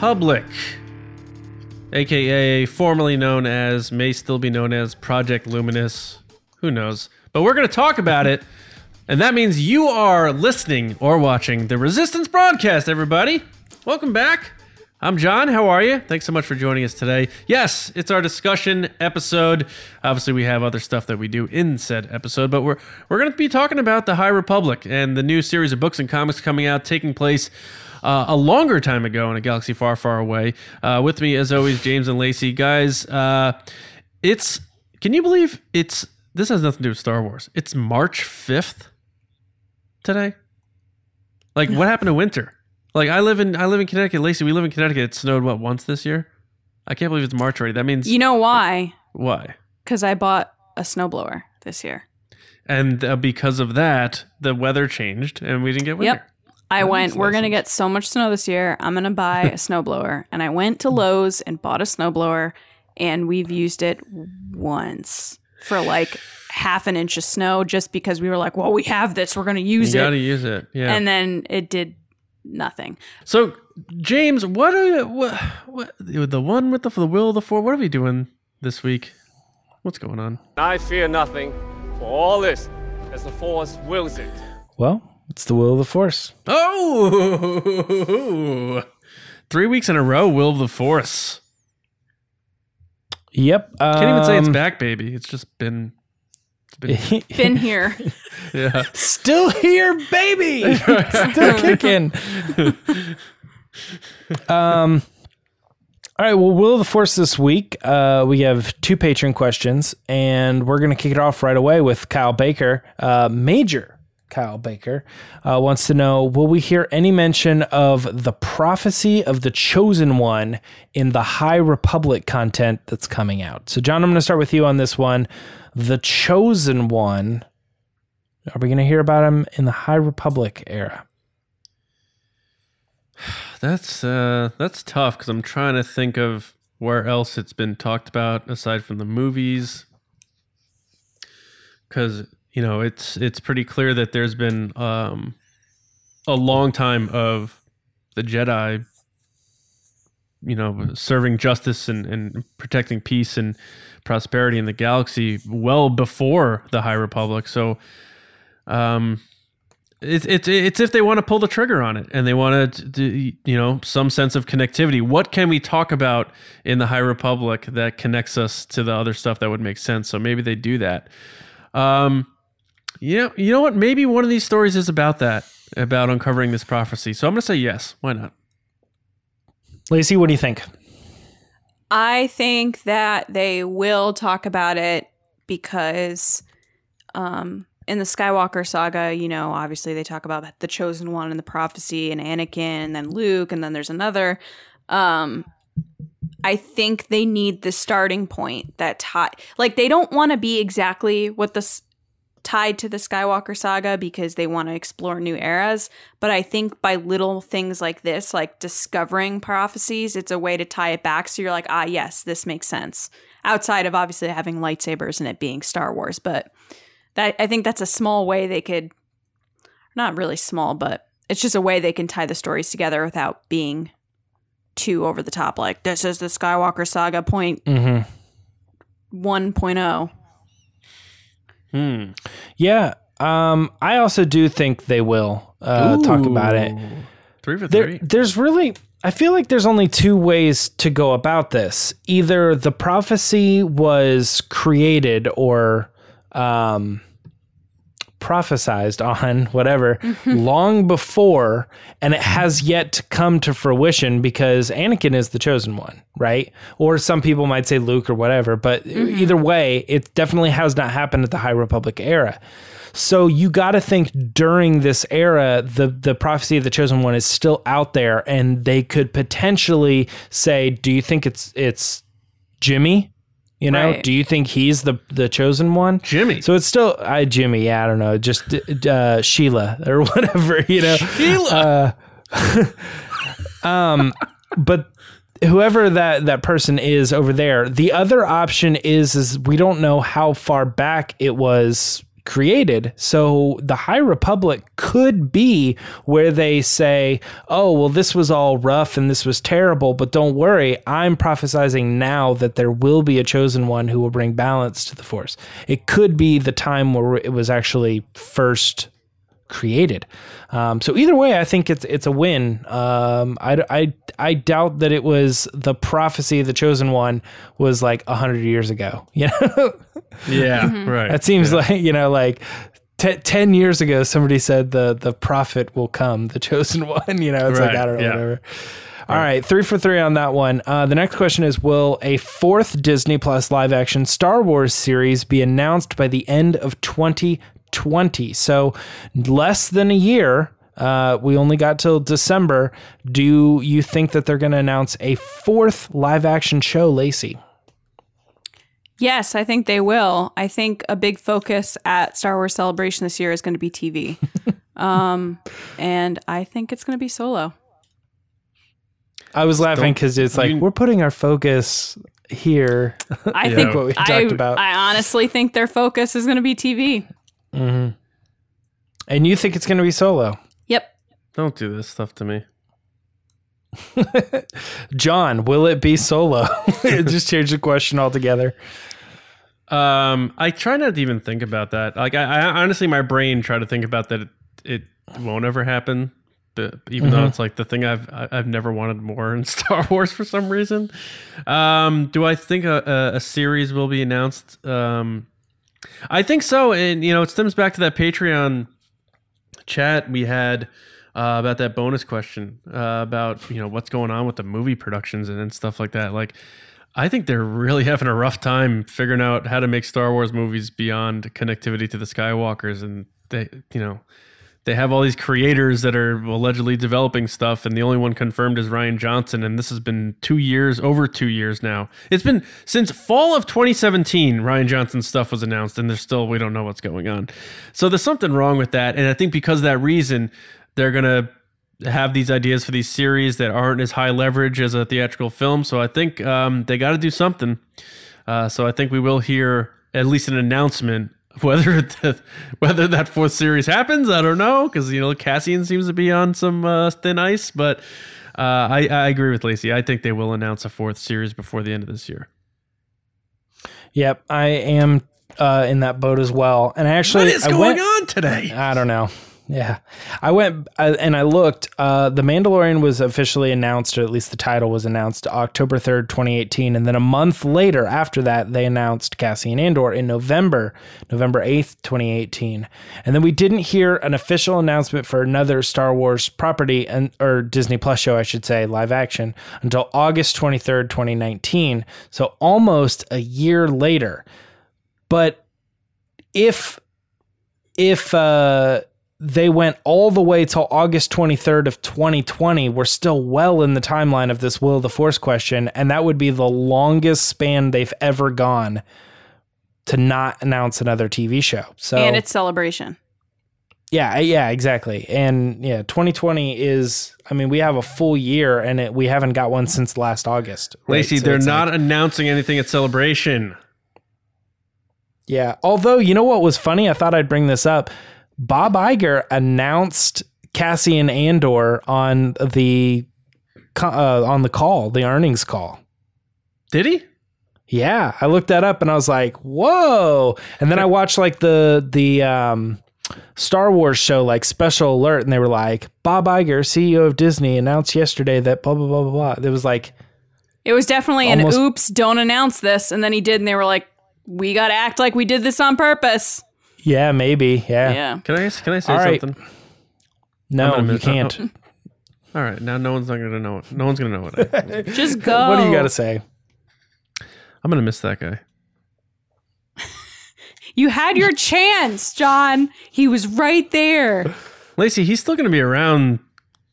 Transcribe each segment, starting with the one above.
Republic, aka formerly known as, may still be known as Project Luminous. Who knows? But we're going to talk about it. And that means you are listening or watching the Resistance broadcast, everybody. Welcome back. I'm John. How are you? Thanks so much for joining us today. Yes, it's our discussion episode. Obviously, we have other stuff that we do in said episode, but we're we're going to be talking about the High Republic and the new series of books and comics coming out, taking place uh, a longer time ago in a galaxy far, far away. Uh, with me, as always, James and Lacey. Guys, uh, it's can you believe it's this has nothing to do with Star Wars? It's March fifth today. Like, what happened to winter? Like I live in I live in Connecticut, Lacey. We live in Connecticut. It snowed what once this year? I can't believe it's March already. That means You know why? why? Because I bought a snowblower this year. And uh, because of that, the weather changed and we didn't get winter. Yep. I went, makes we're going to get so much snow this year. I'm going to buy a snowblower. And I went to Lowe's and bought a snowblower, and we've used it once for like half an inch of snow just because we were like, well, we have this. We're going to You use got to it. use it. Yeah. And then it did nothing. so, James, what are what, what the one with the, the will of the four? What are we doing this week? What's going on? I fear nothing, for all this, as the Force wills it. Well, it's the will of the Force. Oh, three weeks in a row, will of the force. Yep. Can't even say it's um, back, baby. It's just been. It's been Been here. yeah. Still here, baby. Still kicking. um. All right. Well, will of the force this week. Uh, we have two patron questions, and we're gonna kick it off right away with Kyle Baker, uh, Major. Kyle Baker uh, wants to know Will we hear any mention of the prophecy of the chosen one in the High Republic content that's coming out? So, John, I'm going to start with you on this one. The chosen one. Are we going to hear about him in the High Republic era? That's uh that's tough because I'm trying to think of where else it's been talked about aside from the movies. Because you know it's it's pretty clear that there's been um a long time of the Jedi, you know, serving justice and and protecting peace and prosperity in the galaxy well before the High Republic. So, um, it's it's it's if they want to pull the trigger on it and they want to you know some sense of connectivity. What can we talk about in the High Republic that connects us to the other stuff that would make sense? So maybe they do that. Um, yeah, you know what? Maybe one of these stories is about that, about uncovering this prophecy. So I'm gonna say yes. Why not? Lacey, what do you think? I think that they will talk about it because um, in the Skywalker saga, you know, obviously they talk about the chosen one and the prophecy and Anakin and then Luke and then there's another. Um, I think they need the starting point that tie like they don't want to be exactly what the s- tied to the Skywalker saga because they want to explore new eras, but I think by little things like this, like discovering prophecies, it's a way to tie it back so you're like, "Ah, yes, this makes sense." Outside of obviously having lightsabers and it being Star Wars, but that I think that's a small way they could not really small, but it's just a way they can tie the stories together without being too over the top like this is the Skywalker saga point Mm-hmm. 1.0. Hmm. Yeah. Um, I also do think they will uh, talk about it. Three for There, three. there's really, I feel like there's only two ways to go about this. Either the prophecy was created or um, prophesized on, whatever, long before, and it has yet to come to fruition because Anakin is the chosen one, right? Or some people might say Luke or whatever, but mm-hmm. either way, it definitely has not happened at the High Republic era. So you got to think during this era, the the prophecy of the chosen one is still out there, and they could potentially say, "Do you think it's it's Jimmy? You know, Right. do you think he's the the chosen one?" Jimmy. So it's still I Jimmy, yeah, I don't know, just uh, Sheila or whatever, you know. Sheila. Uh, Um, but whoever that that person is over there, the other option is is we don't know how far back it was, created. So the High Republic could be where they say, oh, well, this was all rough and this was terrible, but don't worry, I'm prophesizing now that there will be a chosen one who will bring balance to the Force. It could be the time where it was actually first created. Um, so either way, I think it's it's a win. Um, I, I, I doubt that it was the prophecy of the chosen one was like a hundred years ago. You know, Yeah, right. that seems like you know like. T- 10 years ago somebody said the the prophet will come the chosen one you know it's like i don't know yeah. whatever all right three for three on that one uh, the next question is will a fourth disney plus live action star wars series be announced by the end of 2020 so less than a year uh, we only got till december do you think that they're going to announce a fourth live action show lacey Yes, I think they will. I think a big focus at Star Wars Celebration this year is going to be TV. um, and I think it's going to be solo. i was laughing because it's like you- we're putting our focus here I think What we I, talked about. I honestly think their focus is going to be TV. And you think it's going to be solo Yep. Don't do this stuff to me. John, will it be solo? Just change the question altogether. Um, I try not to even think about that. Like, I, I honestly, my brain try to think about that. It, it won't ever happen. But even though it's like the thing I've I- I've never wanted more in Star Wars for some reason. Um, do I think a, a, a series will be announced? Um, I think so, and you know, it stems back to that Patreon chat we had uh, about that bonus question uh, about you know what's going on with the movie productions and, and stuff like that. Like, I think they're really having a rough time figuring out how to make Star Wars movies beyond connectivity to the Skywalkers, and they you know they have all these creators that are allegedly developing stuff, and the only one confirmed is Rian Johnson, and this has been two years, over two years now. It's been since fall of 2017. Rian Johnson's stuff was announced, and there's still we don't know what's going on. So there's something wrong with that, and I think because of that reason, they're gonna have these ideas for these series that aren't as high leverage as a theatrical film. So I think um, they got to do something. Uh, so I think we will hear at least an announcement. Whether the, whether that fourth series happens, I don't know, because you know Cassian seems to be on some uh, thin ice. But uh, I, I agree with Lacey. I think they will announce a fourth series before the end of this year. Yep, I am uh, in that boat as well. And I actually, What is I going went, on today? I don't know. Yeah, I went uh, and I looked. Uh, the Mandalorian was officially announced, or at least the title was announced, October third, twenty eighteen, and then a month later, after that, they announced Cassian Andor in November, November eighth, twenty eighteen, and then we didn't hear an official announcement for another Star Wars property and or Disney Plus show, I should say, live action, until August twenty third, twenty nineteen. So almost a year later, but if if uh they went all the way till August 23rd of 2020. We're still well in the timeline of this Will of the Force question, and that would be the longest span they've ever gone to not announce another TV show. So And it's celebration. yeah, yeah, exactly. And yeah, 2020 is I mean, we have a full year and it, we haven't got one since last August. right? Lacey, So they're not like- announcing anything at Celebration. Yeah. Although, you know what was funny? I thought I'd bring this up. Bob Iger announced Cassian Andor on the uh, on the call, the earnings call. Did he? Yeah, I looked that up and I was like, "Whoa!" And then I watched like the the um, Star Wars show, like Special Alert, and they were like, "Bob Iger, CEO of Disney, announced yesterday that blah blah blah blah blah." It was like, It was definitely Almost- an oops, don't announce this. And then he did, and they were like, we got to act like we did this on purpose. Yeah, maybe, yeah, Yeah. Can I can I say All right. something? no, I'm gonna you miss- can't. All right, now no one's not gonna know. it. No one's gonna know what. I, Just go. What do you got to say? I'm gonna miss that guy. You had your chance, John. He was right there. Lacey, he's still gonna be around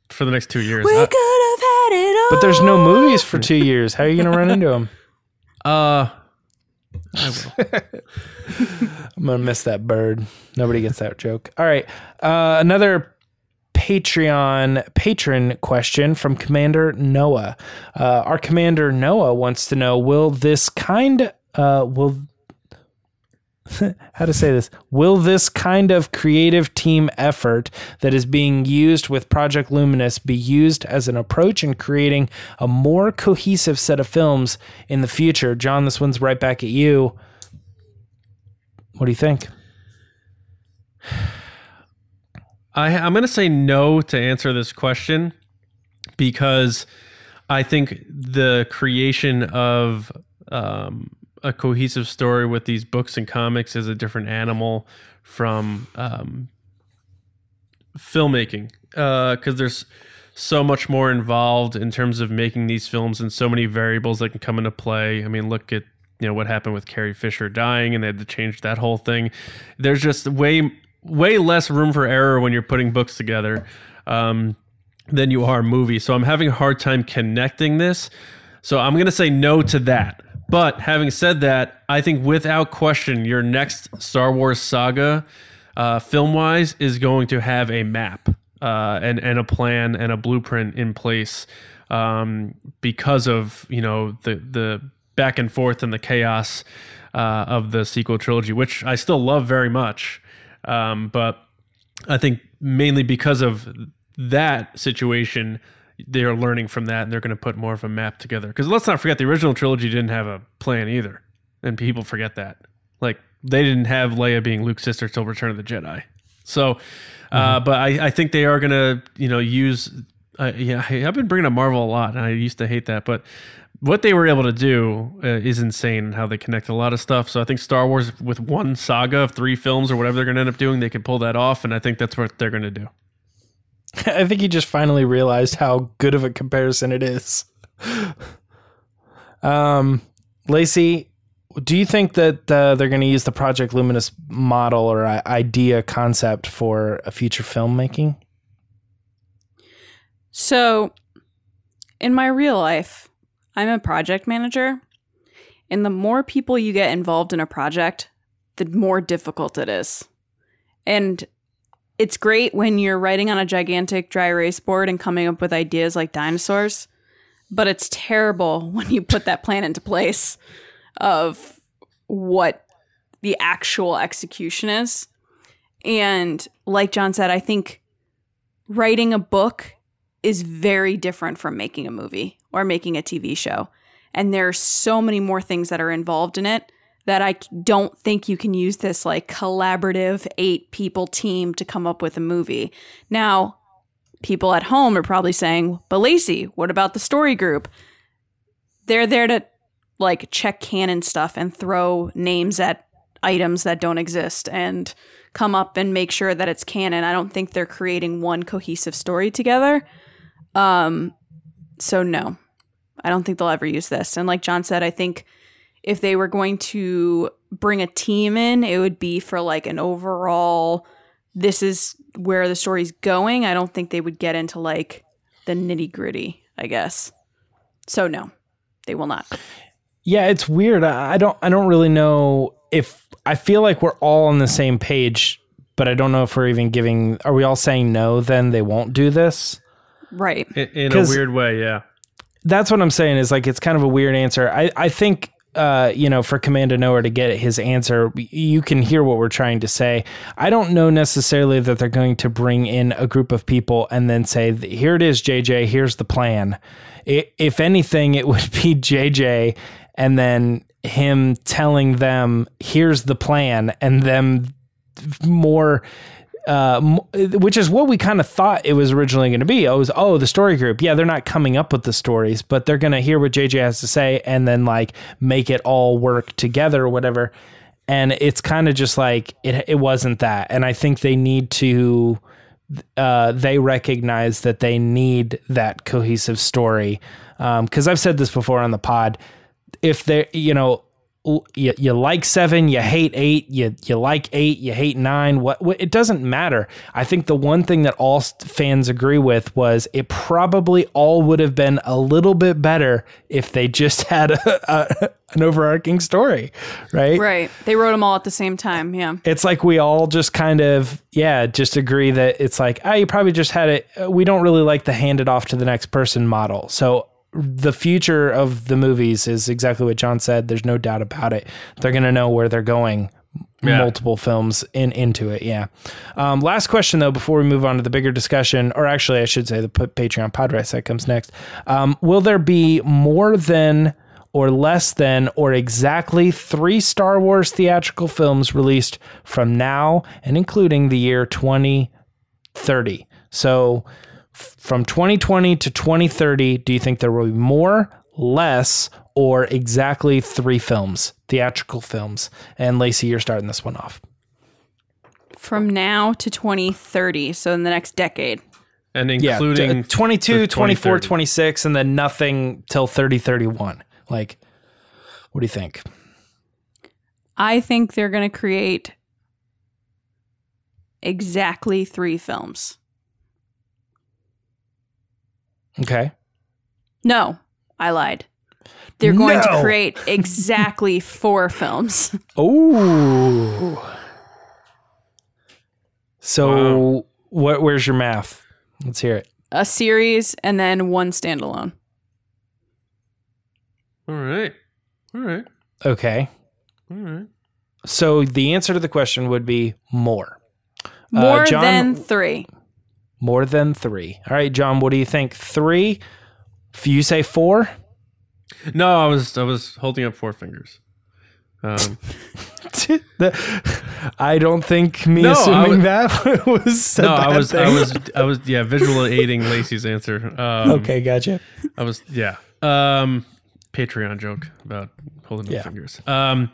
for the next two years. We could have had it all. But there's no movies for two years. How are you going to run into him? Uh, I will. I'm gonna miss that bird. Nobody gets that joke. All right, uh, another Patreon patron question from Commander Noah. Uh, our Commander Noah wants to know: Will this kind uh, will how to say this? Will this kind of creative team effort that is being used with project luminous be used as an approach in creating a more cohesive set of films in the future? John this one's right back at you. What do you think? I, I'm going to say no to answer this question because I think the creation of um, a cohesive story with these books and comics is a different animal from um, filmmaking because there's so much more involved in terms of making these films and so many variables that can come into play. I mean, look at you know what happened with Carrie Fisher dying and they had to change that whole thing. There's just way way less room for error when you're putting books together um, than you are movies. So I'm having a hard time connecting this. So I'm going to say no to that. But having said that, I think without question, your next Star Wars saga, uh, film wise, is going to have a map uh, and and a plan and a blueprint in place um, because of you know the the back and forth and the chaos uh, of the sequel trilogy, which I still love very much. Um, but I think mainly because of that situation, they are learning from that and they're going to put more of a map together. Because let's not forget, the original trilogy didn't have a plan either, and people forget that. Like they didn't have Leia being Luke's sister till Return of the Jedi. So, uh, but I, I think they are going to, you know, use. Uh, yeah, I've been bringing up Marvel a lot, and I used to hate that, but what they were able to do uh, is insane. How they connect a lot of stuff. So I think Star Wars with one saga of three films or whatever they're going to end up doing, they can pull that off, and I think that's what they're going to do. I think he just finally realized how good of a comparison it is. um, Lacey, do you think that uh, they're going to use the Project Luminous model or uh, idea concept for a future filmmaking? So, in my real life, I'm a project manager, and the more people you get involved in a project, the more difficult it is. And it's great when you're writing on a gigantic dry erase board and coming up with ideas like dinosaurs, but it's terrible when you put that plan into place of what the actual execution is. And like John said, I think writing a book is very different from making a movie or making a TV show. And there are so many more things that are involved in it that I don't think you can use this like collaborative eight people team to come up with a movie. Now, people at home are probably saying, but Lacey, what about the story group? They're there to like check canon stuff and throw names at items that don't exist and come up and make sure that it's canon. I don't think they're creating one cohesive story together. Um, so no, I don't think they'll ever use this. And like John said, I think if they were going to bring a team in, it would be for like an overall this is where the story's going. I don't think they would get into like the nitty gritty, I guess. So no, they will not. Yeah, it's weird. I I don't I don't really know if I feel like we're all on the same page, but I don't know if we're even giving are we all saying no then they won't do this? Right. In, in a 'Cause- weird way, yeah. that's what I'm saying is like it's kind of a weird answer. I I think uh, you know, for Commander Noah to get his answer, you can hear what we're trying to say. I don't know necessarily that they're going to bring in a group of people and then say, "Here it is, JJ. Here's the plan." I if anything, it would be JJ, and then him telling them, "Here's the plan," and them more uh, which is what we kind of thought it was originally going to be. It was oh the story group. Yeah, they're not coming up with the stories, but they're going to hear what JJ has to say and then like make it all work together or whatever. And it's kind of just like it. It wasn't that, and I think they need to. Uh, they recognize that they need that cohesive story. Because I've said this before on the pod. If they, you know, you, you like seven, you hate eight, you you like eight, you hate nine. What, what it doesn't matter. I think the one thing that all fans agree with was it probably all would have been a little bit better if they just had a, a, an overarching story, right? Right. They wrote them all at the same time. Yeah. It's like we all just kind of yeah, just agree that it's like ah, you probably just had it. We don't really like the hand it off to the next person model. So the future of the movies is exactly what John said. There's no doubt about it. They're going to know where they're going Yeah. multiple films in into it. Yeah. Um, last question though, before we move on to the bigger discussion, or actually, I should say the Patreon pod race that comes next. Um, will there be more than or less than or exactly three Star Wars theatrical films released from now and including the year 2030? So f- from 2020 to 2030, do you think there will be more, less, or exactly three films, theatrical films? And Lacey, you're starting this one off. From now to 2030, so in the next decade. And Yeah, including t- uh, 22, 24, 26, and then nothing till 30, 31. Like, what do you think? I think they're going to create exactly three films. Okay. No, I lied. They're going No. to create exactly four films. Oh. So, Wow. what? Where's your math? Let's hear it. A series and then one standalone. All right. All right. Okay. All right. So the answer to the question would be more. Uh, More John- than three. More than three. All right, John. What do you think? Three? If you say four, No, I was I was holding up four fingers. Um, I don't think me No, assuming that was no, I was I was I was yeah visual aiding Lacey's answer. Um, okay. Gotcha. I was yeah. Um, Patreon joke about holding Yeah. up fingers. Um,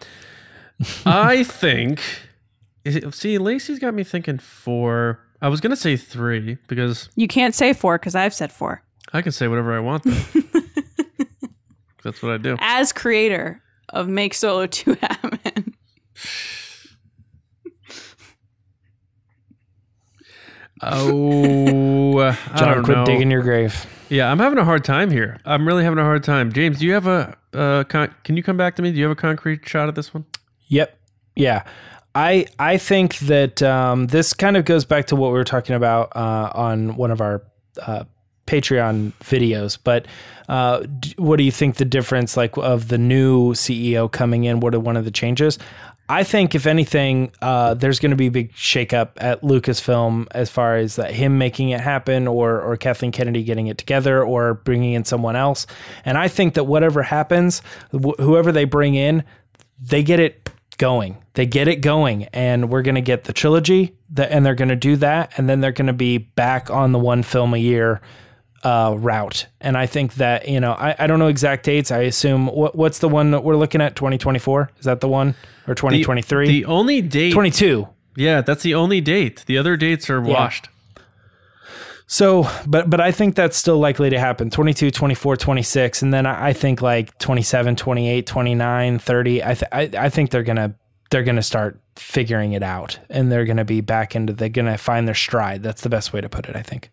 I think. It, see, Lacey's got me thinking four. I was gonna say three because You can't say four because I've said four. I can say whatever I want. Though. That's what I do. As creator of Make Solo 2 happen. Oh, I John, don't quit know. digging your grave. Yeah, I'm having a hard time here. I'm really having a hard time. James, do you have a? Uh, con- can you come back to me? Do you have a concrete shot at this one? Yep. Yeah. I I think that um, this kind of goes back to what we were talking about uh, on one of our uh, Patreon videos. But uh, d- what do you think the difference like of the new CEO coming in? What are one of the changes? I think if anything, uh, there's going to be a big shakeup at Lucasfilm as far as that him making it happen, or or Kathleen Kennedy getting it together, or bringing in someone else. And I think that whatever happens, wh- whoever they bring in, they get it going. They get it going, and we're going to get the trilogy, that, and they're going to do that, and then they're going to be back on the one film a year uh, route. And I think that you know, I, I don't know exact dates. I assume what, what's the one that we're looking at? Twenty twenty four is that the one or twenty twenty three? The only date. Twenty two. Yeah, that's the only date. The other dates are washed. So, but but I think that's still likely to happen. 22, 24, 26 and then I, I think like 27, 28, 29, 30. I th- I, I think they're going to they're going to start figuring it out and they're going to be back into they're going to find their stride. That's the best way to put it, I think.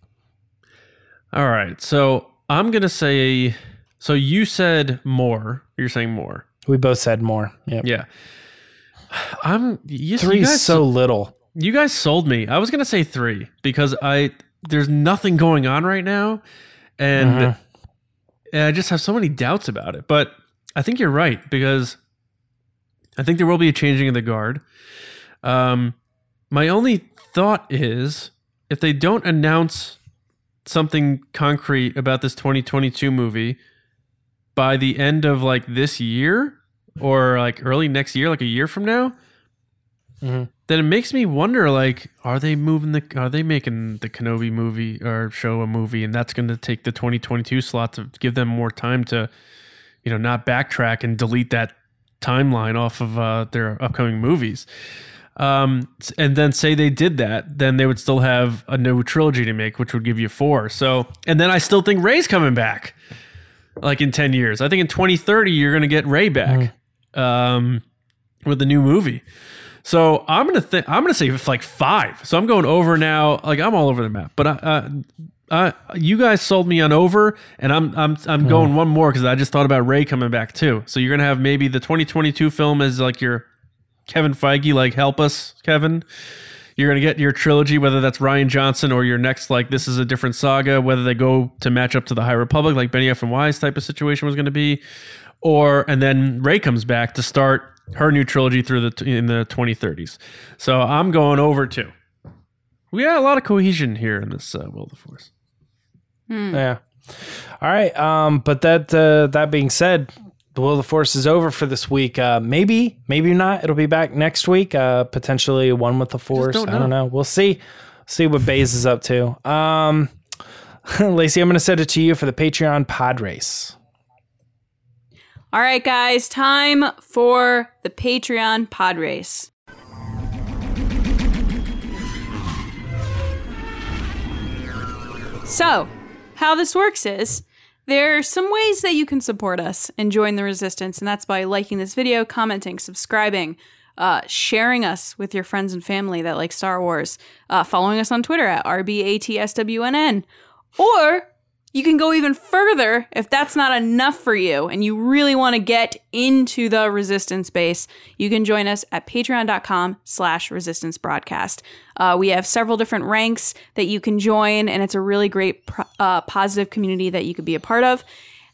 All right. So I'm gonna say. So you said more. You're saying more. We both said more. Yep. Yeah. I'm. You, Three you guys, so little. You guys sold me. I was gonna say three because I there's nothing going on right now, and, Mhm. and I just have so many doubts about it. But I think you're right because I think there will be a changing of the guard. Um, my only thought is if they don't announce something concrete about this 2022 movie by the end of like this year or like early next year, like a year from now, Mhm. then it makes me wonder like are they moving the are they making the Kenobi movie or show a movie and that's going to take the 2022 slot to give them more time to you know not backtrack and delete that timeline off of uh, their upcoming movies. Um, and then say they did that then they would still have a new trilogy to make which would give you four. So and then I still think Rey's coming back like in 10 years. I think in 2030 you're going to get Rey back um, with the new movie so I'm gonna think I'm gonna say it's like five. So I'm going over now. Like I'm all over the map. But I, uh, uh, you guys sold me on over, and I'm I'm I'm going one more because I just thought about Rey coming back too. So you're gonna have maybe the 2022 film as like your Kevin Feige, like help us, Kevin. you're gonna get your trilogy, whether that's Rian Johnson or your next like this is a different saga, whether they go to match up to the High Republic, like Benioff and Weiss type of situation was gonna be, or and then Rey comes back to start her new trilogy through the in the 2030s. So I'm going over too. We got a lot of cohesion here in this uh, Will of the Force. Yeah. All right. Um, but that uh, that being said, the Will of the Force is over for this week. Uh, maybe, maybe not. It'll be back next week. Uh, potentially one with the Force. don't I don't know. We'll see. See what Baze is up to. Um, Lacey, I'm going to send it to you for the Patreon pod race. All right, guys, time for the Patreon pod race. So, how this works is there are some ways that you can support us and join the resistance, and that's by liking this video, commenting, subscribing, uh, sharing us with your friends and family that like Star Wars, uh, following us on Twitter at RBATSWNN, or you can go even further if that's not enough for you and you really want to get into the resistance base you can join us at patreon.com slash resistance broadcast uh, we have several different ranks that you can join and it's a really great uh, positive community that you could be a part of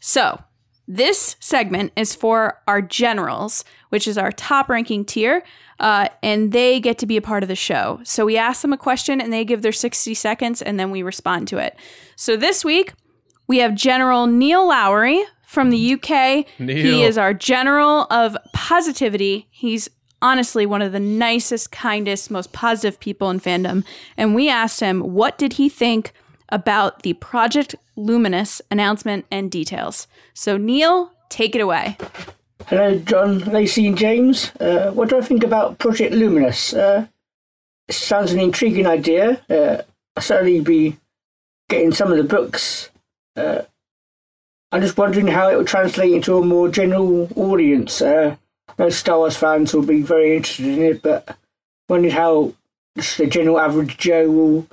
so this segment is for our generals, which is our top ranking tier, uh, and they get to be a part of the show. So we ask them a question and they give their 60 seconds and then we respond to it. So this week, we have General Neil Lowry from the UK. Neil. He is our general of positivity. He's honestly one of the nicest, kindest, most positive people in fandom. And we asked him what did he think about the Project Luminous announcement and details. So Neil, take it away. Hello, John, Lacey, and James. Uh, what do I think about Project Luminous? Uh, sounds an intriguing idea. Uh, I'll certainly be getting some of the books. Uh, I'm just wondering how it will translate into a more general audience. Uh, Star Wars fans will be very interested in it, but wondering how the general average Joe will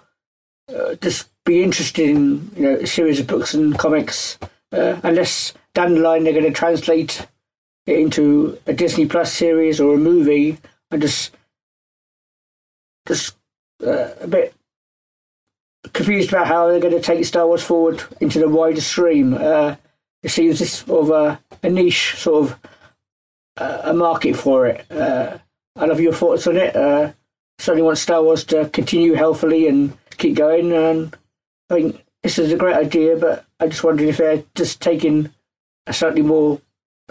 uh, just be interested in you know a series of books and comics, uh, unless down the line they're going to translate it into a Disney Plus series or a movie. I'm just just uh, a bit confused about how they're going to take Star Wars forward into the wider stream. Uh, it seems this sort of a, a niche sort of uh, a market for it. Uh, I love your thoughts on it. Uh, certainly want Star Wars to continue healthily and keep going. And I think this is a great idea, but I just wondered if they're just taking a slightly more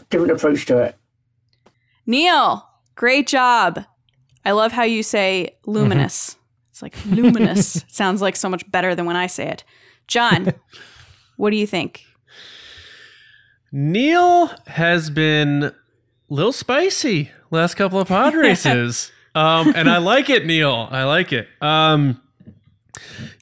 different approach to it. Neil, great job. I love how you say luminous. It's like luminous. Sounds like so much better than when I say it. John, what do you think? Neil has been a little spicy last couple of pod races. um, and I like it, Neil. I like it. Um,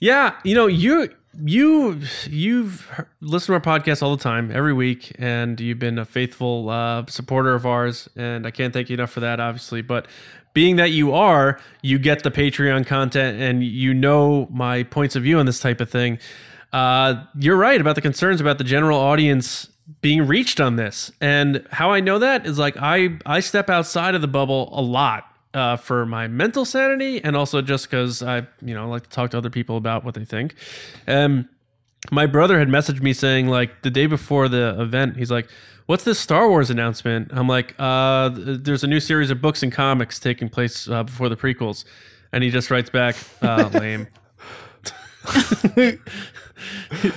yeah, you know, you you you've listened to our podcast all the time, every week, and you've been a faithful uh, supporter of ours, and I can't thank you enough for that, obviously. But being that you are, you get the Patreon content, and you know my points of view on this type of thing. Uh, you're right about the concerns about the general audience being reached on this, and how I know that is like I I step outside of the bubble a lot uh, for my mental sanity and also just because I, you know, like to talk to other people about what they think. Um, my brother had messaged me saying like the day before the event, he's like, "What's this Star Wars announcement?" I'm like, uh, "There's a new series of books and comics taking place uh, before the prequels," and he just writes back, uh, "Lame."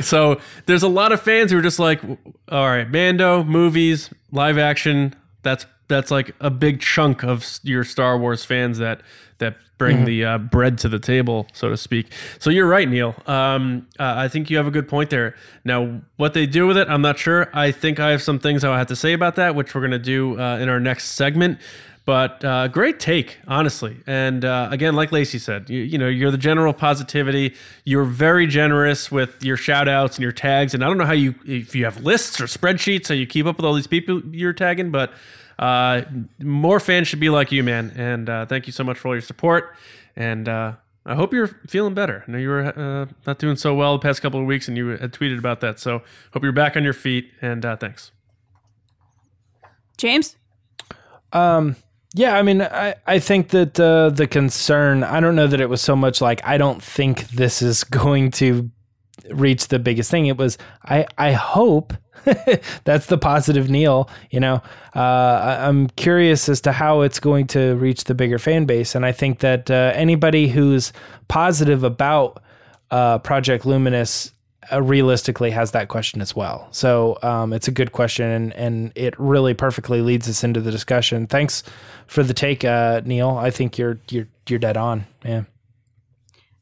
so there's a lot of fans who are just like, all right, Mando movies, live action. That's that's like a big chunk of your Star Wars fans that that bring the uh, bread to the table, so to speak. So you're right, Neil. Um, uh, I think you have a good point there. Now, what they do with it, I'm not sure. I think I have some things I have to say about that, which we're going to do uh, in our next segment. But uh, great take, honestly. And uh, again, like Lacey said, you, you know, you're the general positivity. You're very generous with your shout outs and your tags. And I don't know how you, if you have lists or spreadsheets, how you keep up with all these people you're tagging, but uh, more fans should be like you, man. And uh, thank you so much for all your support. And uh, I hope you're feeling better. I know you were uh, not doing so well the past couple of weeks and you had tweeted about that. So hope you're back on your feet. And uh, thanks. James? Um, Yeah, I mean, I, I think that uh, the concern, I don't know that it was so much like, I don't think this is going to reach the biggest thing. It was, I, I hope that's the positive Neil, you know, uh, I, I'm curious as to how it's going to reach the bigger fan base. And I think that uh, anybody who's positive about uh, Project Luminous uh, realistically has that question as well. So um, it's a good question, and and it really perfectly leads us into the discussion. Thanks for the take, uh, Neil. I think you're you're you're dead on. Yeah.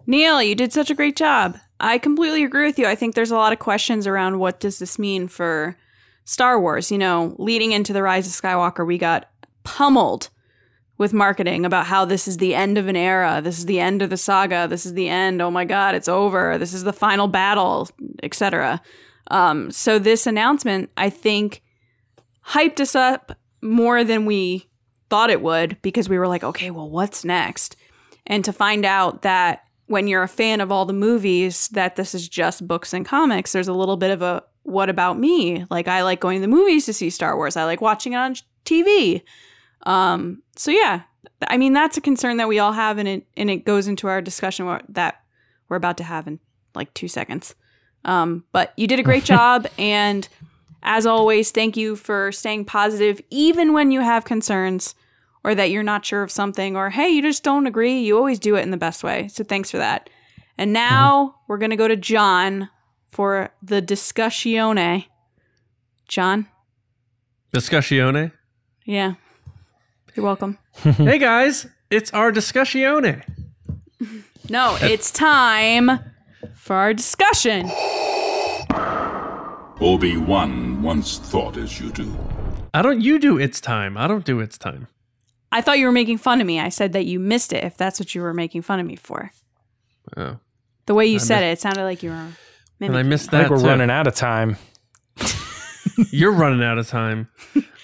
Neil, you did such a great job. I completely agree with you. I think there's a lot of questions around what does this mean for Star Wars. You know, leading into the Rise of Skywalker, we got pummeled with marketing about how this is the end of an era, this is the end of the saga, this is the end. Oh my god, it's over. This is the final battle, etc. Um, so this announcement, I think, hyped us up more than we thought it would because we were like, okay, well, what's next? And to find out that when you're a fan of all the movies, that this is just books and comics, there's a little bit of a what about me? Like, I like going to the movies to see Star Wars. I like watching it on TV. Um, so yeah, I mean that's a concern that we all have, and it and it goes into our discussion that we're about to have in like two seconds. Um, but you did a great job, and as always, thank you for staying positive, even when you have concerns or that you're not sure of something, or hey, you just don't agree. You always do it in the best way. So thanks for that. And now mm-hmm. we're gonna go to John for the discussione. John. Discussione. Yeah. You're welcome. hey guys, it's our discussione. No, it's time for our discussion. Obi Wan once thought as you do. I don't. You do. It's time. I don't do. It's time. I thought you were making fun of me. I said that you missed it. If that's what you were making fun of me for. Oh. The way you I said missed, it, it sounded like you were. And I missed that. I think we're too. running out of time. You're running out of time.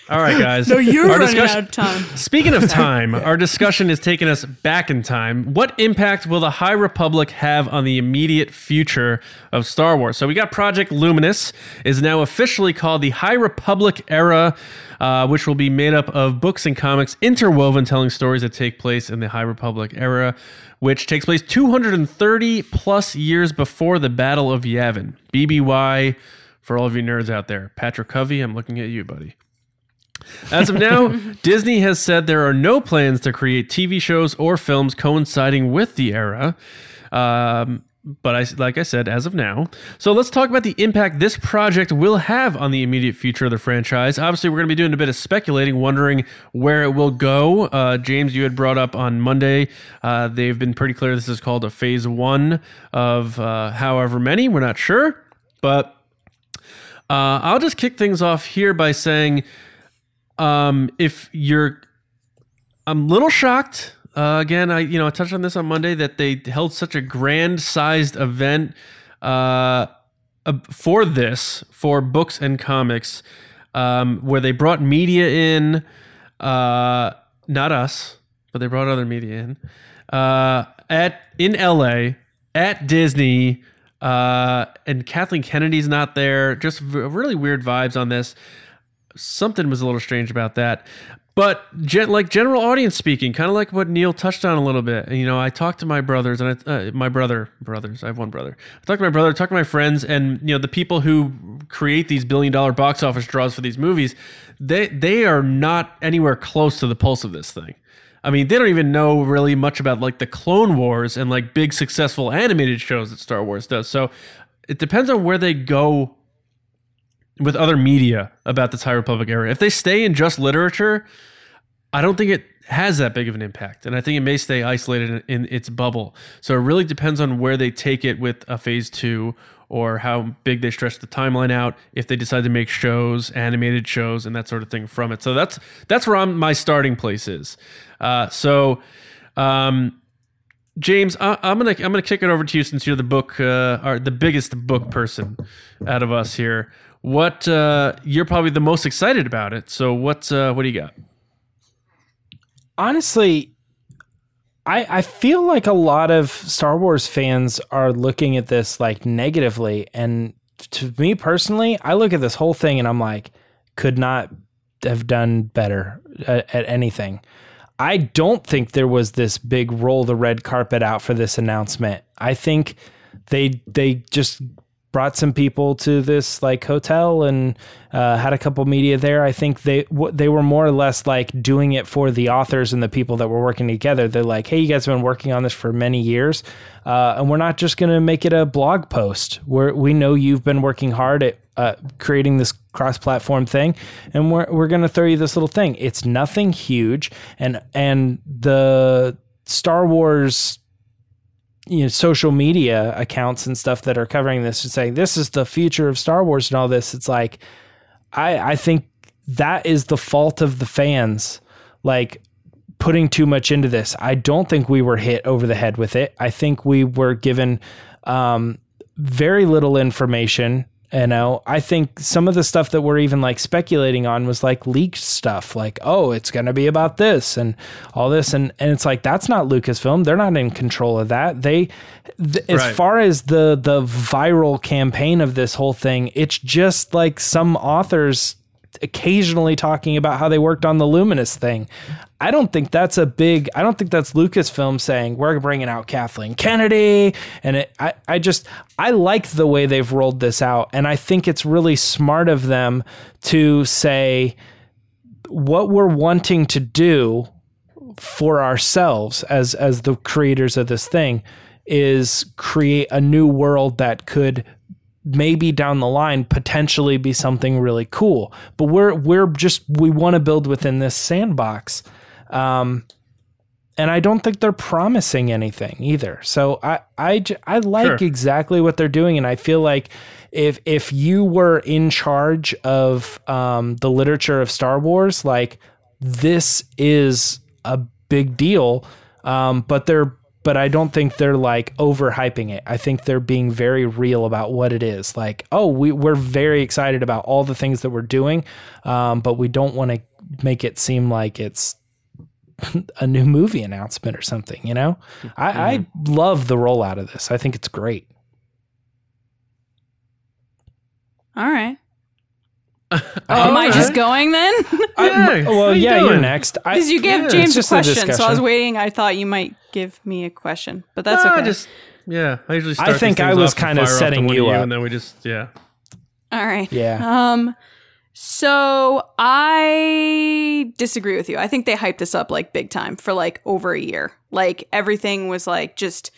All right, guys. no, you're our running out of time. Speaking of time, our discussion is taking us back in time. What impact will the High Republic have on the immediate future of Star Wars? So we got Project Luminous is now officially called the High Republic era, uh, which will be made up of books and comics interwoven, telling stories that take place in the High Republic era, which takes place 230 plus years before the Battle of Yavin. BBY. For all of you nerds out there, Patrick Covey, I'm looking at you, buddy. As of now, Disney has said there are no plans to create TV shows or films coinciding with the era. Um, but I, like I said, as of now. So let's talk about the impact this project will have on the immediate future of the franchise. Obviously, we're going to be doing a bit of speculating, wondering where it will go. Uh, James, you had brought up on Monday, uh, they've been pretty clear this is called a phase one of uh, however many. We're not sure. But uh, I'll just kick things off here by saying um, if you're, I'm a little shocked. Uh, again, I you know I touched on this on Monday that they held such a grand sized event uh, for this for books and comics, um, where they brought media in, uh, not us, but they brought other media in uh, at in LA at Disney. Uh, and Kathleen Kennedy's not there. Just really weird vibes on this something was a little strange about that. But gen- like general audience speaking, kind of like what Neil touched on a little bit. You know, I talked to my brothers and I, uh, my brother brothers. I have one brother. I talked to my brother, talked to my friends, and you know the people who create these billion dollar box office draws for these movies. They they are not anywhere close to the pulse of this thing. I mean, they don't even know really much about like the Clone Wars and like big successful animated shows that Star Wars does. So it depends on where they go with other media about the High Republic era. If they stay in just literature, I don't think it has that big of an impact. And I think it may stay isolated in, in, its bubble. So it really depends on where they take it with a phase two or how big they stretch the timeline out if they decide to make shows, animated shows, and that sort of thing from it. So that's that's where I'm, my starting place is. Uh, so, um, James, I, am gonna I'm gonna kick it over to you since you're the book, uh, or the biggest book person out of us here. What uh, you're probably the most excited about it. So what's uh, what do you got? Honestly, I I feel like a lot of Star Wars fans are looking at this like negatively, and to me personally, I look at this whole thing and I'm like, could not have done better at, at anything. I don't think there was this big roll the red carpet out for this announcement. I think they they just brought some people to this like hotel and uh, had a couple media there. I think they w- they were more or less like doing it for the authors and the people that were working together. They're like, hey, you guys have been working on this for many years, uh, and we're not just going to make it a blog post. We're, we know you've been working hard at uh, creating this cross-platform thing, and we're we're going to throw you this little thing. It's nothing huge, and and the Star Wars you know social media accounts and stuff that are covering this and saying this is the future of Star Wars and all this. It's like I I think that is the fault of the fans like putting too much into this. I don't think we were hit over the head with it. I think we were given um, very little information you know, I think some of the stuff that we're even like speculating on was like leaked stuff, like, oh, it's going to be about this and all this. And, and it's like, that's not Lucasfilm. They're not in control of that. They, th- as Right. far as the, the viral campaign of this whole thing, it's just like some authors occasionally talking about how they worked on the Luminous thing. I don't think that's a big. I don't think that's Lucasfilm saying we're bringing out Kathleen Kennedy, and it, I, I just I like the way they've rolled this out, and I think it's really smart of them to say what we're wanting to do for ourselves as as the creators of this thing is create a new world that could maybe down the line potentially be something really cool but we're we're just we want to build within this sandbox um and I don't think they're promising anything either. So I I, I like Sure. exactly what they're doing, and I feel like if if you were in charge of um, the literature of Star Wars, like this is a big deal. Um, but they're but I don't think they're like overhyping it. I think they're being very real about what it is. Like, oh, we we're very excited about all the things that we're doing, um, but we don't want to make it seem like it's a new movie announcement or something. You know, I, I love the rollout of this. I think it's great. All right. Oh, am I just going then? Yeah, well, yeah, you're next. Because you gave yeah, James a just a question, so I was waiting. I thought you might give me a question, but that's No, okay. Just yeah, I usually. Start I think I was kinda fire off to setting one of you up. and then we just yeah. All right. Yeah. Um. So I disagree with you. I think they hyped this up like big time for like over a year. Like everything was like just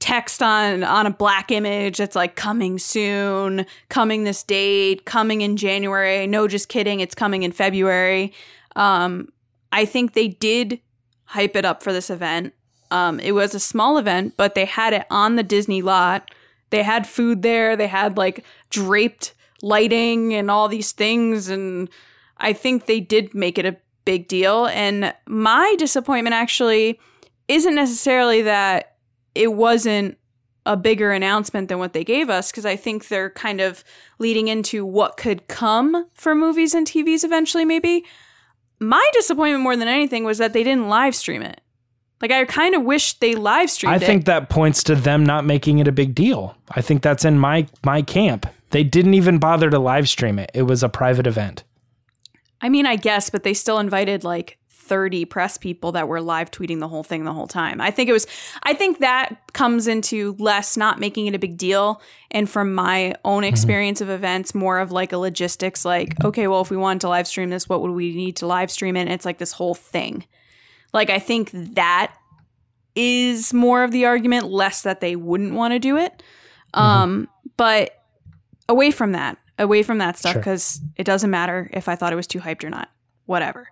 text on on a black image that's like coming soon, coming this date, coming in January. No, just kidding. It's coming in February. Um, I think they did hype it up for this event. Um, it was a small event, but they had it on the Disney lot. They had food there. They had like draped lighting and all these things. And I think they did make it a big deal. And my disappointment actually isn't necessarily that it wasn't a bigger announcement than what they gave us, because I think they're kind of leading into what could come for movies and TVs eventually, maybe. My disappointment more than anything was that they didn't live stream it. Like I kind of wish they live streamed it. I it. think that points to them not making it a big deal. I think that's in my my camp. They didn't even bother to live stream it. It was a private event. I mean, I guess, but they still invited like 30 press people that were live tweeting the whole thing the whole time. I think it was, I think that comes into less not making it a big deal. And from my own experience of events, more of like a logistics, like, okay, well, if we wanted to live stream this, what would we need to live stream it? And it's like this whole thing. Like, I think that is more of the argument, less that they wouldn't want to do it. Um, but away from that, away from that stuff, Sure. because it doesn't matter if I thought it was too hyped or not. Whatever.